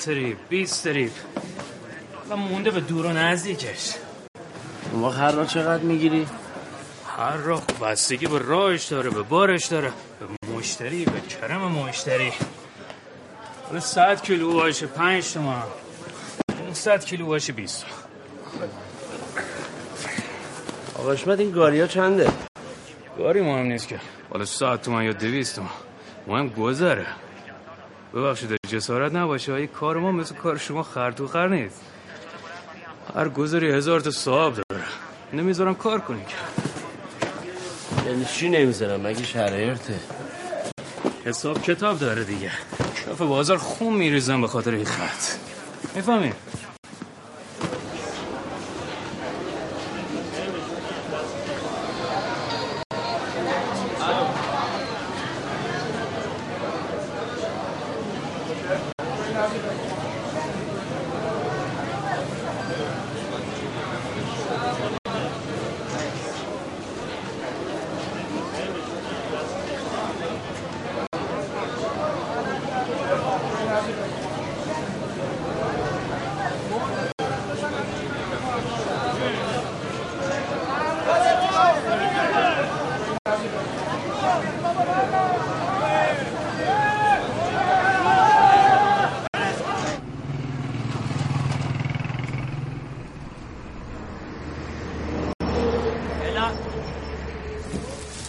Speaker 22: تریپ 20 تریپ و مونده به دور و نزدیکش.
Speaker 1: اون وقت هر راه چقدر می‌گیری؟
Speaker 22: هر راه بستگی به راهش داره به بارش داره. به مشتری به کرم مشتری. حالا 100 کیلو باشه 5 تومن 500 کیلو باشه 20
Speaker 1: آقا حشمت این گاریا چنده؟
Speaker 22: گاری مهم نیست که. حالا 100 تومن یا 200 تومن مهم گذره. ببخشید جسارت نباشه های کار ما مثل کار شما خر تو خر نیست. هر گذاری هزار تا صاحب داره. نمی‌ذارم کار کنی.
Speaker 1: یعنی چی نمی‌ذارم؟ مگه شرایطه؟
Speaker 22: حساب کتاب داره دیگه. کف بازار خون میریزم به خاطر این خط. می‌فهمی؟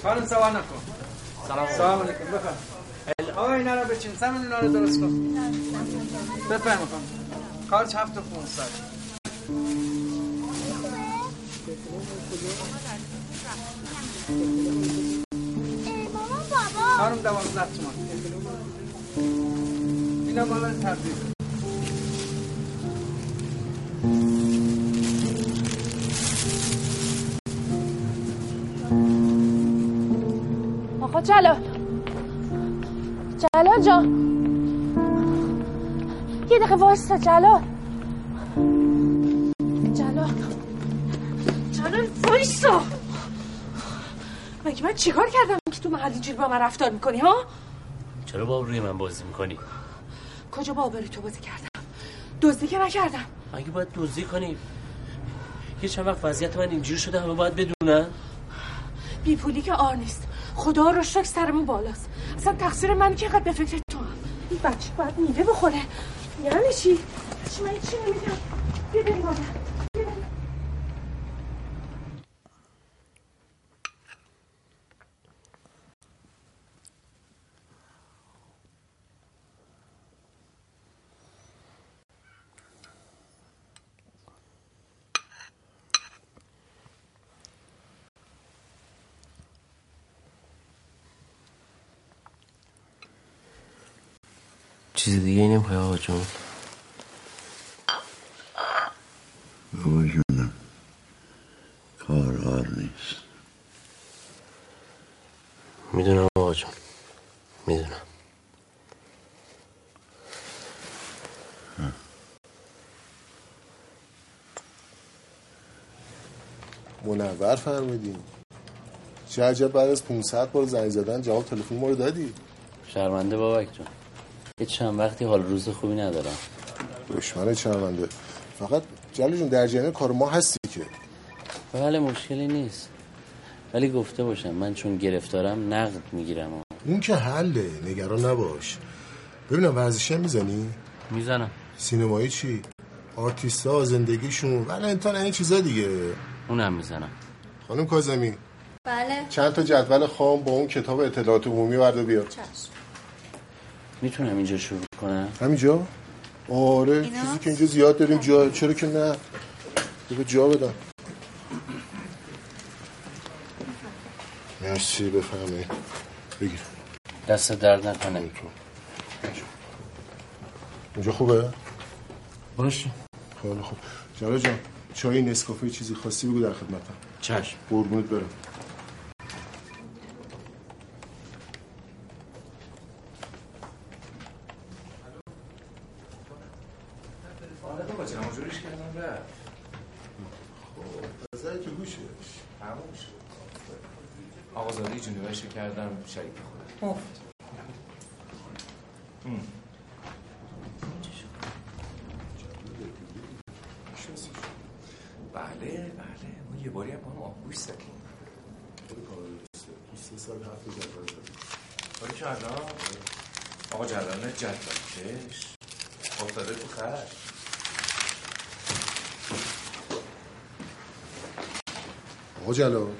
Speaker 8: خانم سوال نکن. سلام. سلام علیکم بفرم آقا اینا رو بچین سمن اینا رو درست کن. بفرم خانم. خارج هفت و خونسد خانم دوازده تومن اینا مال تبدیل
Speaker 9: جلال. جلال جان. یه دقیقه وایستا جلال. جلال. جلال وایستا مگه من چیکار کردم که تو محل اینجوری با من رفتار می‌کنی ها؟
Speaker 1: چرا با روی من بازی می‌کنی؟
Speaker 9: کجا با آبروی تو بازی کردم؟ دزدی که نکردم.
Speaker 1: مگه باید دزدی کنی؟ یه چند وقت وضعیت من اینجوری شده همه باید بدونن.
Speaker 9: بی پولی که آر نیست. خدا رو شکر سرمون بالاست اصلا تقصیر من که اینقدر به فکر تو هم این بچه باید میوه بخوره یعنی چی؟ چی من چی مادر بیا بریم.
Speaker 1: چیز دیگه ای نمی‌خوای آقا جون.
Speaker 14: بابا جونم. کار آر نیست.
Speaker 1: می‌دونم آقا جون. می‌دونم.
Speaker 23: منور فرمودین. چه عجب بعد از 500 بار زنگ زدن جواب تلفن ما رو دادی.
Speaker 1: شرمنده بابک جون. یه چند وقتی حال روز خوبی ندارم.
Speaker 23: دشمن شرمنده فقط جلو جون در جریان کار ما هستی که؟
Speaker 1: بله مشکلی نیست. ولی گفته باشم من چون گرفتارم نقد می‌گیرم.
Speaker 23: اون که حله نگران نباش. ببینم ورزشی هم می‌زنی؟
Speaker 1: می‌زنم.
Speaker 23: سینمایی چی؟ آرتیستا زندگیشون. ولنتاین این چیزا دیگه.
Speaker 1: اونم می‌زنم.
Speaker 23: خانم کاظمی.
Speaker 19: بله.
Speaker 23: چند تا جدول خام با اون کتاب اطلاعات عمومی ورده بیار.
Speaker 19: چشم.
Speaker 1: می‌تونم اینجا شروع کنم؟
Speaker 23: همینجا؟ آره
Speaker 19: اینا؟
Speaker 23: چیزی که اینجا زیاد داریم جا چرا که نه؟ بگو جا بدم. مرسی بفهمی بگیر.
Speaker 1: دست درد نکنه.
Speaker 23: اینجا. خوبه؟
Speaker 1: باشه.
Speaker 23: خیلی خوب. جلال جان چای نسکافه چیزی خواستی بگو در خدمتم.
Speaker 1: چشم.
Speaker 23: قربونت برم گوشش
Speaker 24: تموم شد آقازاده جنوبش کردم شریک خودم مفت ام. بله بله ما یه باری هم با هم آبگوش زدیم
Speaker 23: تو سه سال هفت جدول زدیم
Speaker 24: باری که الان آقا جلال جدول کش افتاده تو خرش
Speaker 23: آقا جلال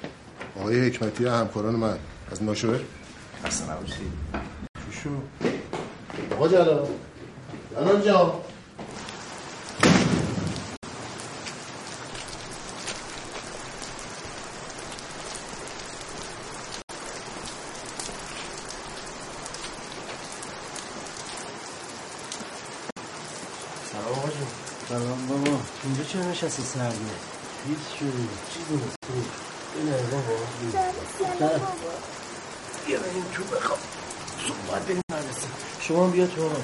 Speaker 23: آقای حکمتی همکاران من. از ناشوه؟
Speaker 24: خسته نباشید
Speaker 23: شو آقا جلال. جلال جان
Speaker 6: سلام آقا جون. سلام بابا. اینجا چرا نشستی سردیه هیچ شدی چی
Speaker 7: سلام
Speaker 6: بیا بریم تو بخواب. صبح باید بریم مدرسه شما بیا تو آقا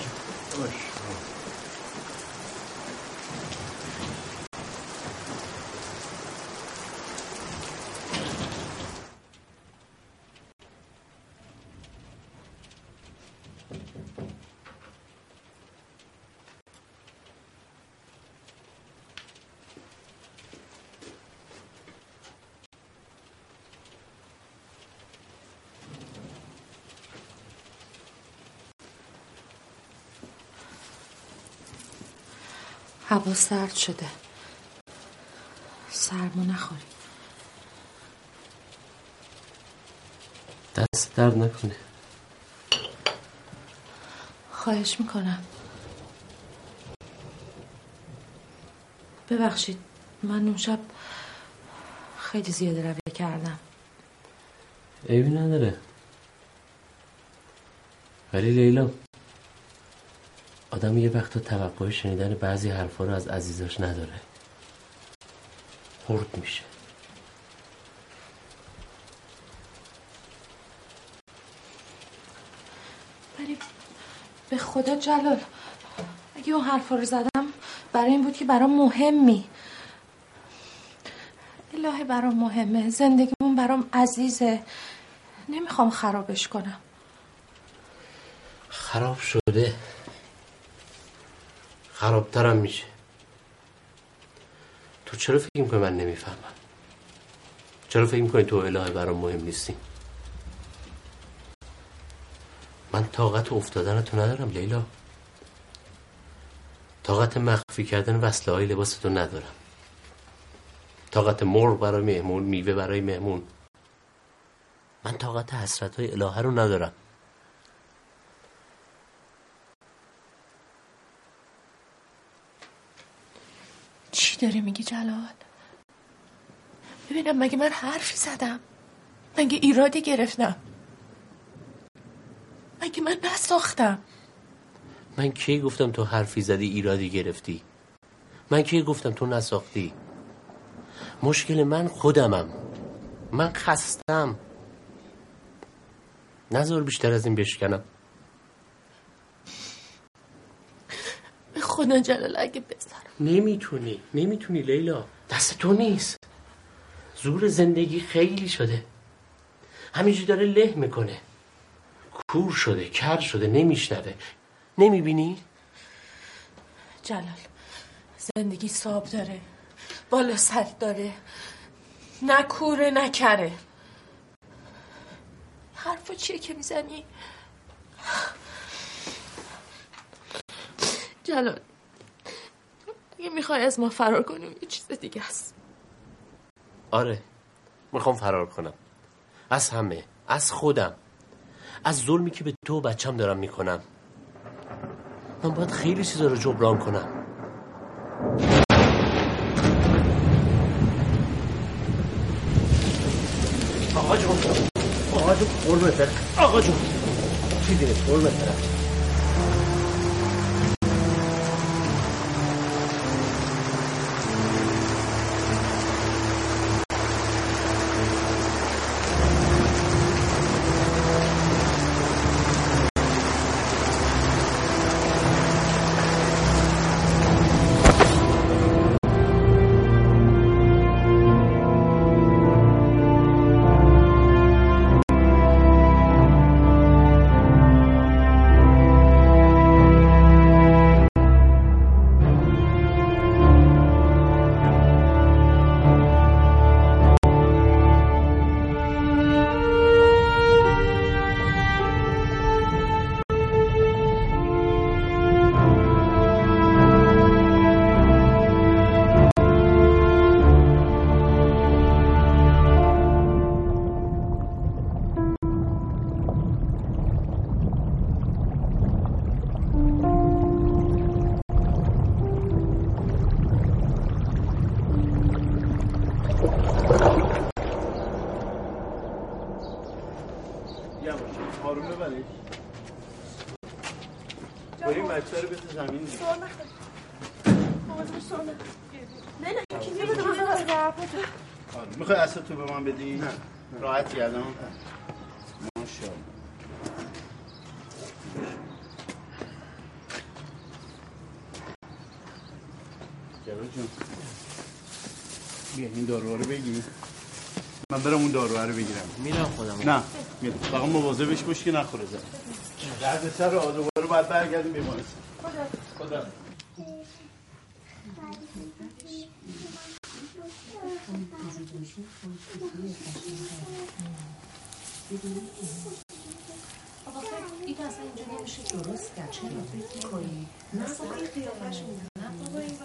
Speaker 25: هوا سرد شده. سرمو نخوری.
Speaker 6: دست درد نکنه.
Speaker 25: خواهش می‌کنم. ببخشید من اون شب خیلی زیاده روی کردم.
Speaker 6: عیبی نداره. ولی لیلا آدم یه وقت توقع شنیدن بعضی حرفا رو از عزیزاش نداره. خورد میشه.
Speaker 25: ولی به خدا جلال اگه اون حرفا رو زدم برای این بود که برام مهمی. الهی برام مهمه. زندگیمون برام عزیزه. نمی‌خوام خرابش کنم.
Speaker 6: خراب شده. خرابترم میشه. تو چرا فکر می‌کنی من نمی‌فهمم؟ چرا فکر می‌کنی تو الهه برام مهم نیستی؟ من طاقت افتادن تو ندارم لیلا. طاقت مخفی کردن وصله های لباس تو ندارم. طاقت مرغ برای مهمون میوه برای مهمون. من طاقت حسرت های الهه رو ندارم.
Speaker 9: داری میگی جلال. ببینم مگه من حرفی زدم. مگه ایرادی گرفتم. مگه من نساختم.
Speaker 6: من کی گفتم تو حرفی زدی ایرادی گرفتی؟ من کی گفتم تو نساختی؟ مشکل من خودمم. من خستم. نظر بیشتر از این بشکنم.
Speaker 9: خدا جلال اگه بذارم
Speaker 6: نمی‌تونی نمی‌تونی لیلا. دست تو نیست. زور زندگی خیلی شده. همینجوری داره له می‌کنه. کور شده کر شده نمیشنوه. نمی‌بینی؟
Speaker 9: جلال زندگی ساب داره. بالا سر داره. نه کوره نه کره. حرفا چیه که می‌زنی؟ جلال. اگه می‌خوای از ما فرار کنیم یه چیز دیگه است.
Speaker 6: آره می‌خوام فرار کنم. از همه از خودم. از ظلمی که به تو و بچم دارم می‌کنم. من باید خیلی چیزا رو جبران کنم. آقا جون. آقا جون برم. آقا جون. چیزی قربونت برم.
Speaker 2: راحتی الان ماشاءالله. جواد جون بیا این داروها رو بگیر من برم اون داروها رو بگیرم.
Speaker 1: میرم خودم.
Speaker 2: نه میرم. فقط مواظبش باش که نخوره زن. درد سر رو دوباره باید برگردیم بیمارستان. خدا.
Speaker 9: آقا این اصلا اینجا نمیشه درست کرد چرا فکر کنی نه بابا این قیافش نه بابا این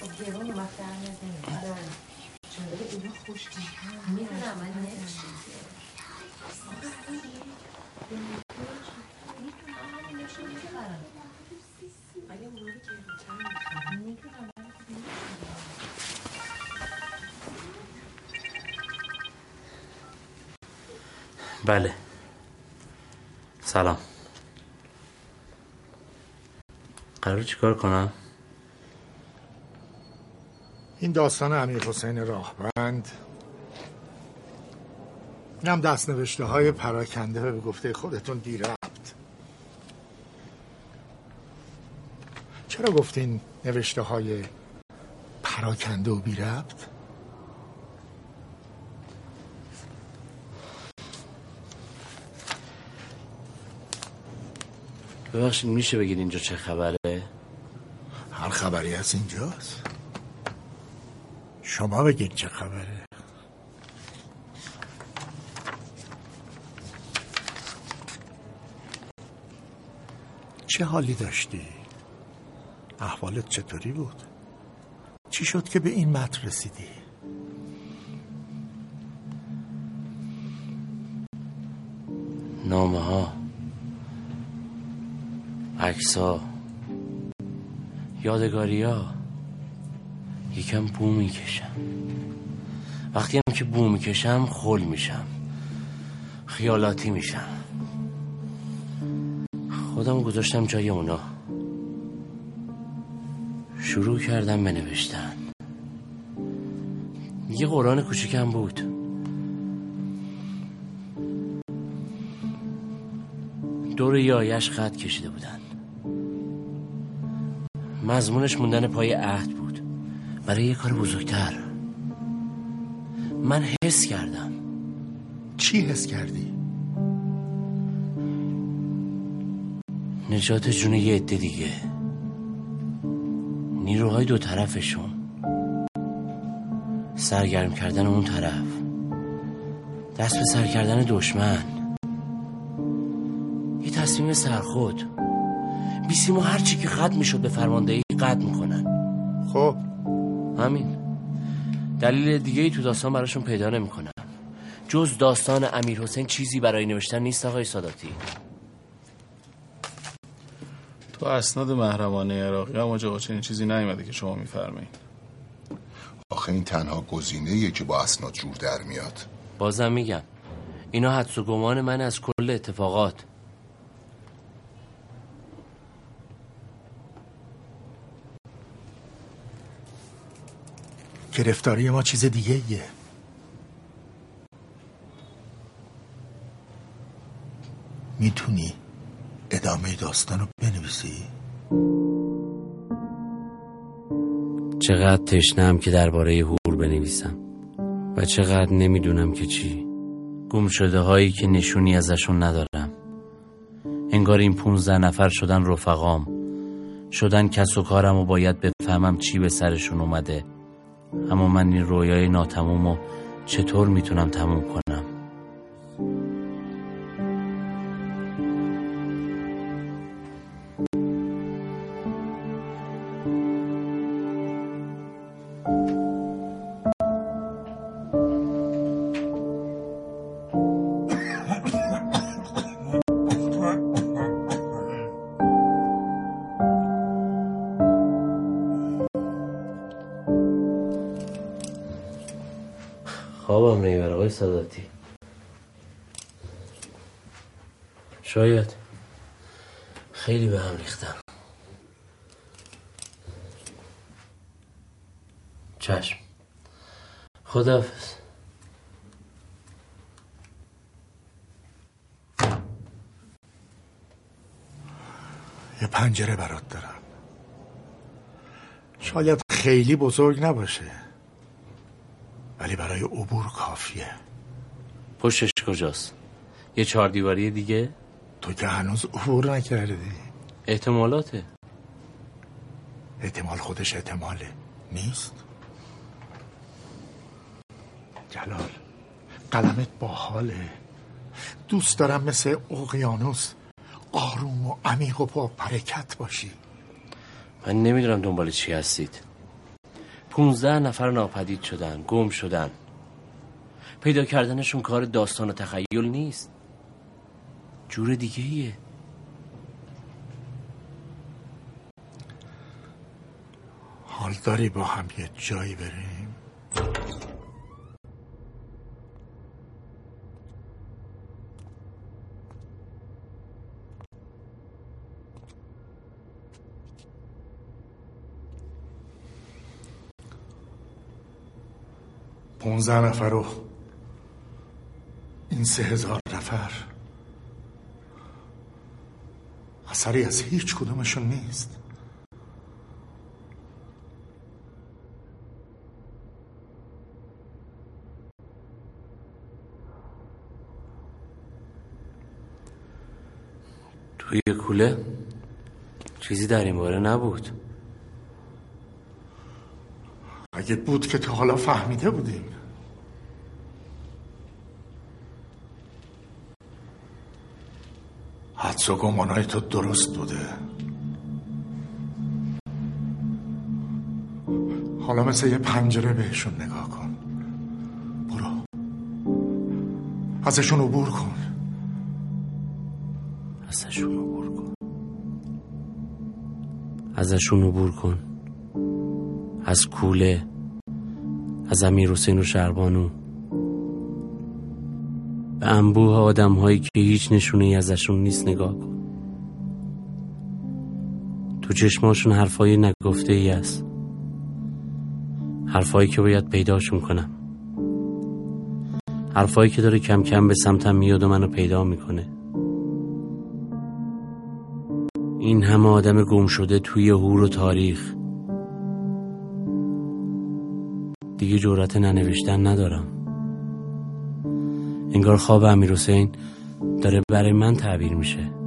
Speaker 9: خب گرون اومد در نمیاد چرا اینا خوش می‌دونم من نمیشه
Speaker 1: بله. سلام. قرار چیکار کنم؟
Speaker 13: این داستان امیر حسین راهبند این هم دست نوشته های پراکنده به گفته خودتون دیر رفت. چرا گفتین نوشته های پراکنده و بی ربط؟
Speaker 1: ببخشید میشه بگید اینجا چه خبره
Speaker 13: هر خبری هست اینجاست شما بگید چه خبره چه حالی داشتی؟ احوالت چطوری بود؟ چی شد که به این مت رسیدی؟
Speaker 1: نامه ها عکس ها یکم بو می‌کشم وقتی هم که بو می‌کشم خل میشم. خیالاتی میشم. خودم گذاشتم جای اونا. شروع کردم به نوشتن یه قرآن کوچیکم بود. دور یایش خط کشیده بودن. مضمونش موندن پای عهد بود. برای یه کار بزرگتر. من حس کردم.
Speaker 13: چی حس کردی؟
Speaker 1: نجات جون یه عده دیگه. نیروهای دو طرفشون. سرگرم کردن اون طرف. دست به سر کردن دشمن. یه تصمیم سرخود. بیسیمو هر چی که قد می‌شد به فرماندهی قد می‌کنن.
Speaker 13: خب.
Speaker 1: همین. دلیل دیگه ای تو داستان براشون پیدا نمی‌کنم جز داستان امیر حسین چیزی برای نوشتن نیست آقای ساداتی.
Speaker 26: تو اسناد محرمانه عراقی هم آجا چنین چیزی نیومده که شما میفرمایید.
Speaker 27: آخه این تنها گزینه که با اسناد جور در میاد.
Speaker 1: بازم میگم. اینا حدس و گمان من از کل اتفاقات.
Speaker 13: گرفتاری ما چیز دیگه ایه. می‌تونی ادامه داستان رو بنویسی؟
Speaker 1: چقدر تشنم که درباره هور بنویسم و چقدر نمی‌دونم که چی. گم شده هایی که نشونی ازشون ندارم. انگار این پونزده نفر شدن رفقام. شدن کس و کارم و باید بفهمم چی به سرشون اومده. اما من این رویای ناتموم چطور می‌تونم تموم کنم؟
Speaker 13: پنجره برات دارم. شاید خیلی بزرگ نباشه ولی برای عبور کافیه.
Speaker 1: پشتش کجاست؟ یه چهار دیواری دیگه؟
Speaker 13: تو که هنوز عبور نکردی.
Speaker 1: احتمالاته.
Speaker 13: احتمال خودش احتماله. نیست؟ جلال قلمت باحاله. دوست دارم مثل اقیانوس آروم و عمیق و با برکت باشی.
Speaker 1: من نمی‌دونم دنبال چی هستید. پونزده نفر ناپدید شدن گم شدن. پیدا کردنشون کار داستان و تخیل نیست. جور دیگه ایه
Speaker 13: حال داری با هم یه جایی بریم؟ پونزده نفر و این سه هزار نفر. اثری از هیچ کدومشون نیست.
Speaker 1: توی کوله چیزی در این باره نبود.
Speaker 13: اگه بود که تا حالا فهمیده بودیم. حدس و گمانای تو درست بوده. حالا مثل یه پنجره بهشون نگاه کن. برو. ازشون عبور کن.
Speaker 1: ازشون عبور کن. ازشون عبور کن. از کوله از امیر حسین و شربانو به انبوه آدم هایی که هیچ نشونه ای ازشون نیست نگاه کن. تو چشماشون حرفای نگفته ای است حرفایی که باید پیداشون کنم. حرفایی که داره کم کم به سمتم میاد و منو پیدا می‌کنه. این همه آدم گم شده توی هور و تاریخ. دیگه جورت ننوشتن ندارم. انگار خواب امیر حسین داره برای من تعبیر میشه.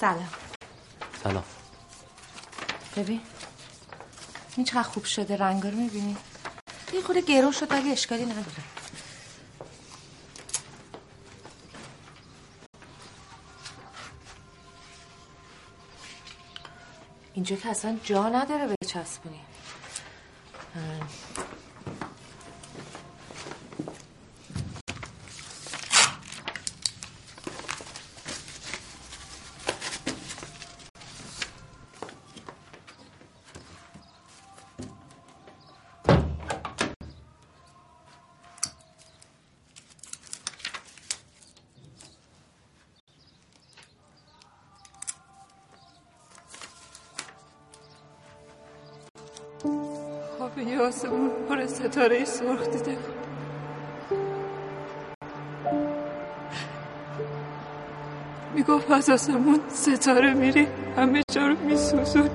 Speaker 9: سلام.
Speaker 1: سلام.
Speaker 9: ببین این چقدر خوب شده رنگا رو می‌بینی؟ یه خود گرون شد ولی اشکالی نداره. اینجا که اصلا جا نداره به چسبونی
Speaker 17: ستاره سرخ دیده می‌گفت از آسمون ستاره میری همه جا رو میسوزون.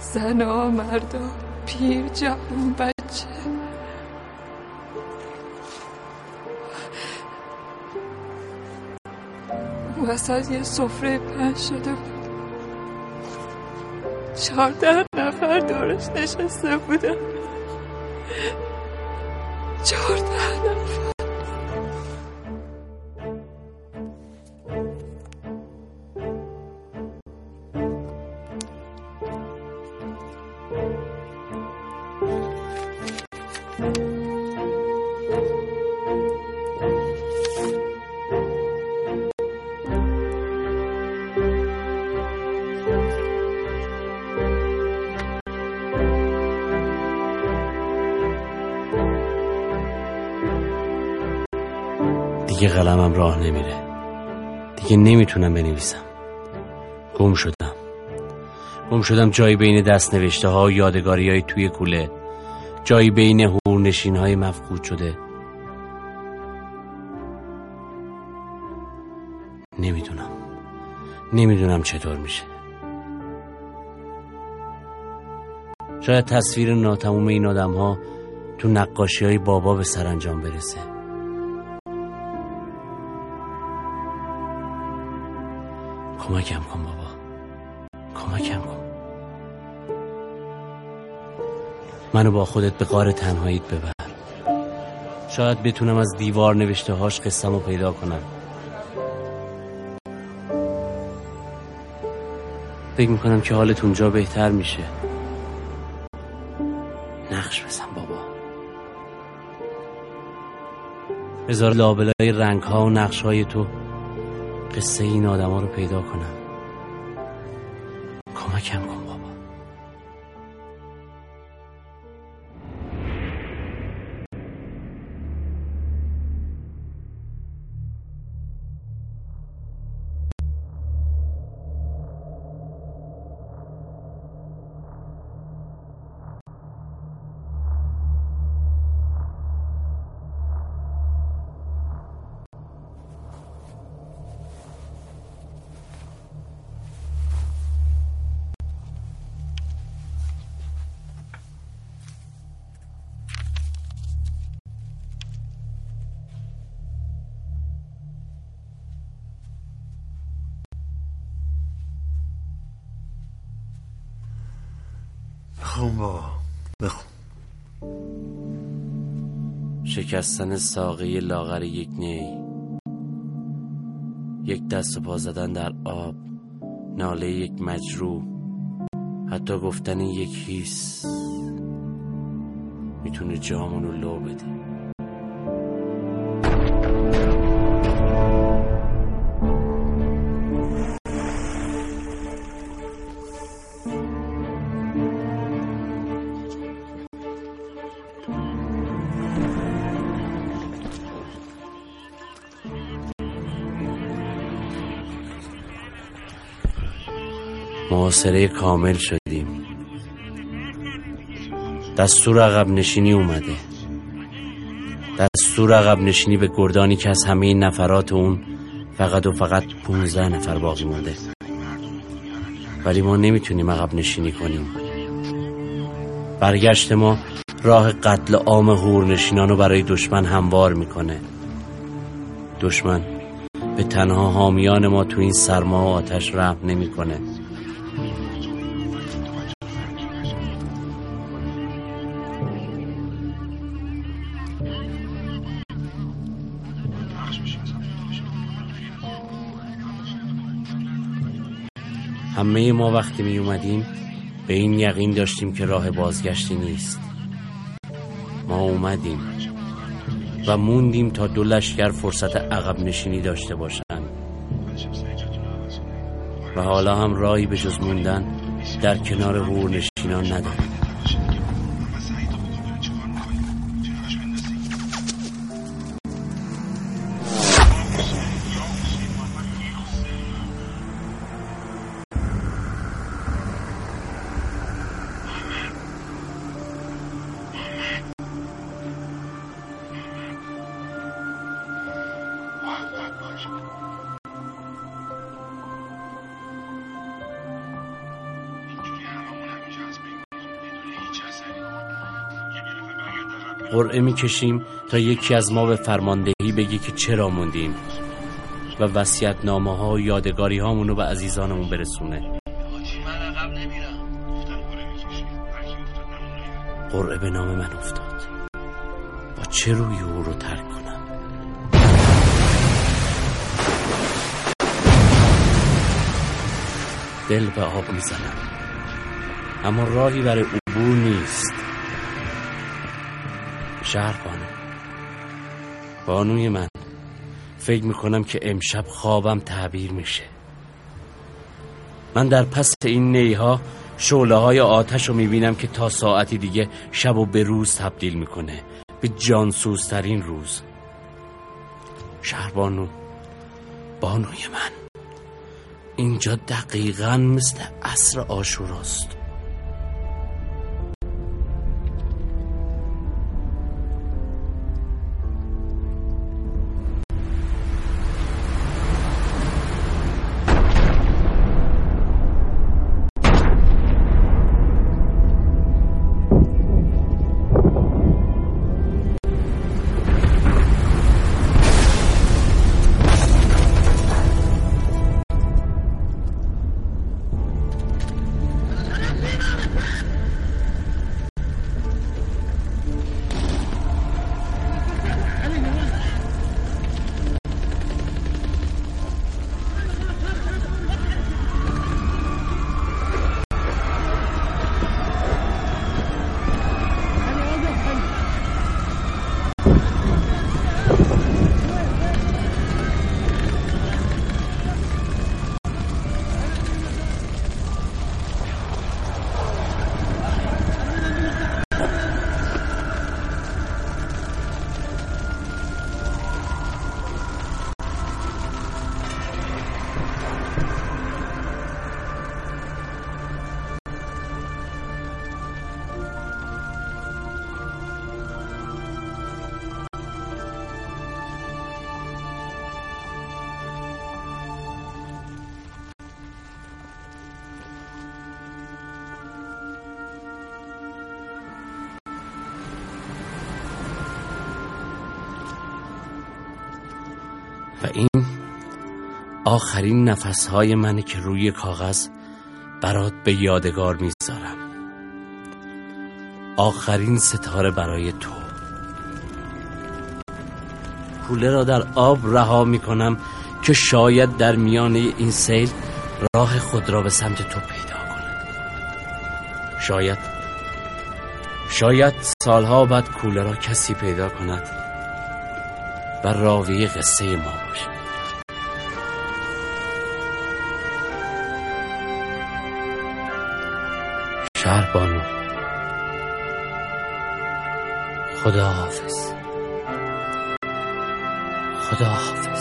Speaker 17: زنا مردا پیر جوان بچه. وسط یه سفره پنج شده بود. چهارده نفر دورش نشسته بودن.
Speaker 1: دیگه قلمم راه نمیره. دیگه نمی‌تونم بنویسم. گم شدم. گم شدم جایی بین دست نوشته ها و یادگاری های توی کوله. جایی بین هورنشین های مفقود شده. نمی‌دونم. نمی‌دونم چطور میشه. شاید تصویر ناتموم این آدم ها تو نقاشی های بابا به سرانجام برسه. کمکم کن بابا. کمکم کن. منو با خودت به غار تنهاییت ببر. شاید بتونم از دیوار نوشته هاش قصم رو پیدا کنم. فکر می‌کنم که حالت اونجا بهتر میشه. نقش بزن بابا. بذار لابلای رنگ ها و نقش های تو قصه این آدم ها رو پیدا کنم. شکستن ساقه لاغر یک نی. یک دست و پا زدن در آب. ناله یک مجروح. حتی گفتن یک هیس می‌تونه جامون رو لو بده. محاصره کامل شدیم. دستور عقب نشینی اومده. دستور عقب نشینی به گردانی که از همه این نفرات اون فقط و فقط 15 نفر باقی مونده. ولی ما نمی‌تونیم عقب نشینی کنیم. برگشت ما راه قتل عام هورنشینان رو برای دشمن هموار می‌کنه. دشمن به تنها حامیان ما تو این سرما و آتش رحم نمی‌کنه. همه ما وقتی می اومدیم به این یقین داشتیم که راه بازگشتی نیست. ما اومدیم و موندیم تا دو لشکر فرصت عقب نشینی داشته باشند. و حالا هم راهی به جز موندن در کنار هور نشینان نداریم. قرعه می‌کشیم تا یکی از ما به فرماندهی بگی که چرا موندیم و وسیعت نامه ها و یادگاری هامونو به عزیزانمون برسونه. قرعه به نام من افتاد. با چه روی او رو ترک کنم؟ دل به آب می‌زنم. اما راهی برای شهر بانو. بانوی من. فکر می‌کنم که امشب خوابم تعبیر میشه. من در پس این نیها شعله های آتش رو می‌بینم که تا ساعتی دیگه شب و به روز تبدیل می‌کنه. به جانسوزترین روز. شهربانو بانوی من. اینجا دقیقا مثل عصر آشوراست. این آخرین نفسهای منه که روی کاغذ برات به یادگار می‌ذارم. آخرین ستاره برای تو. کوله را در آب رها می‌کنم که شاید در میان این سیل راه خود را به سمت تو پیدا کنه. شاید شاید سالها بعد کوله را کسی پیدا کند و راوی قصه ما باشه شهر بانو. خدا حافظ خدا حافظ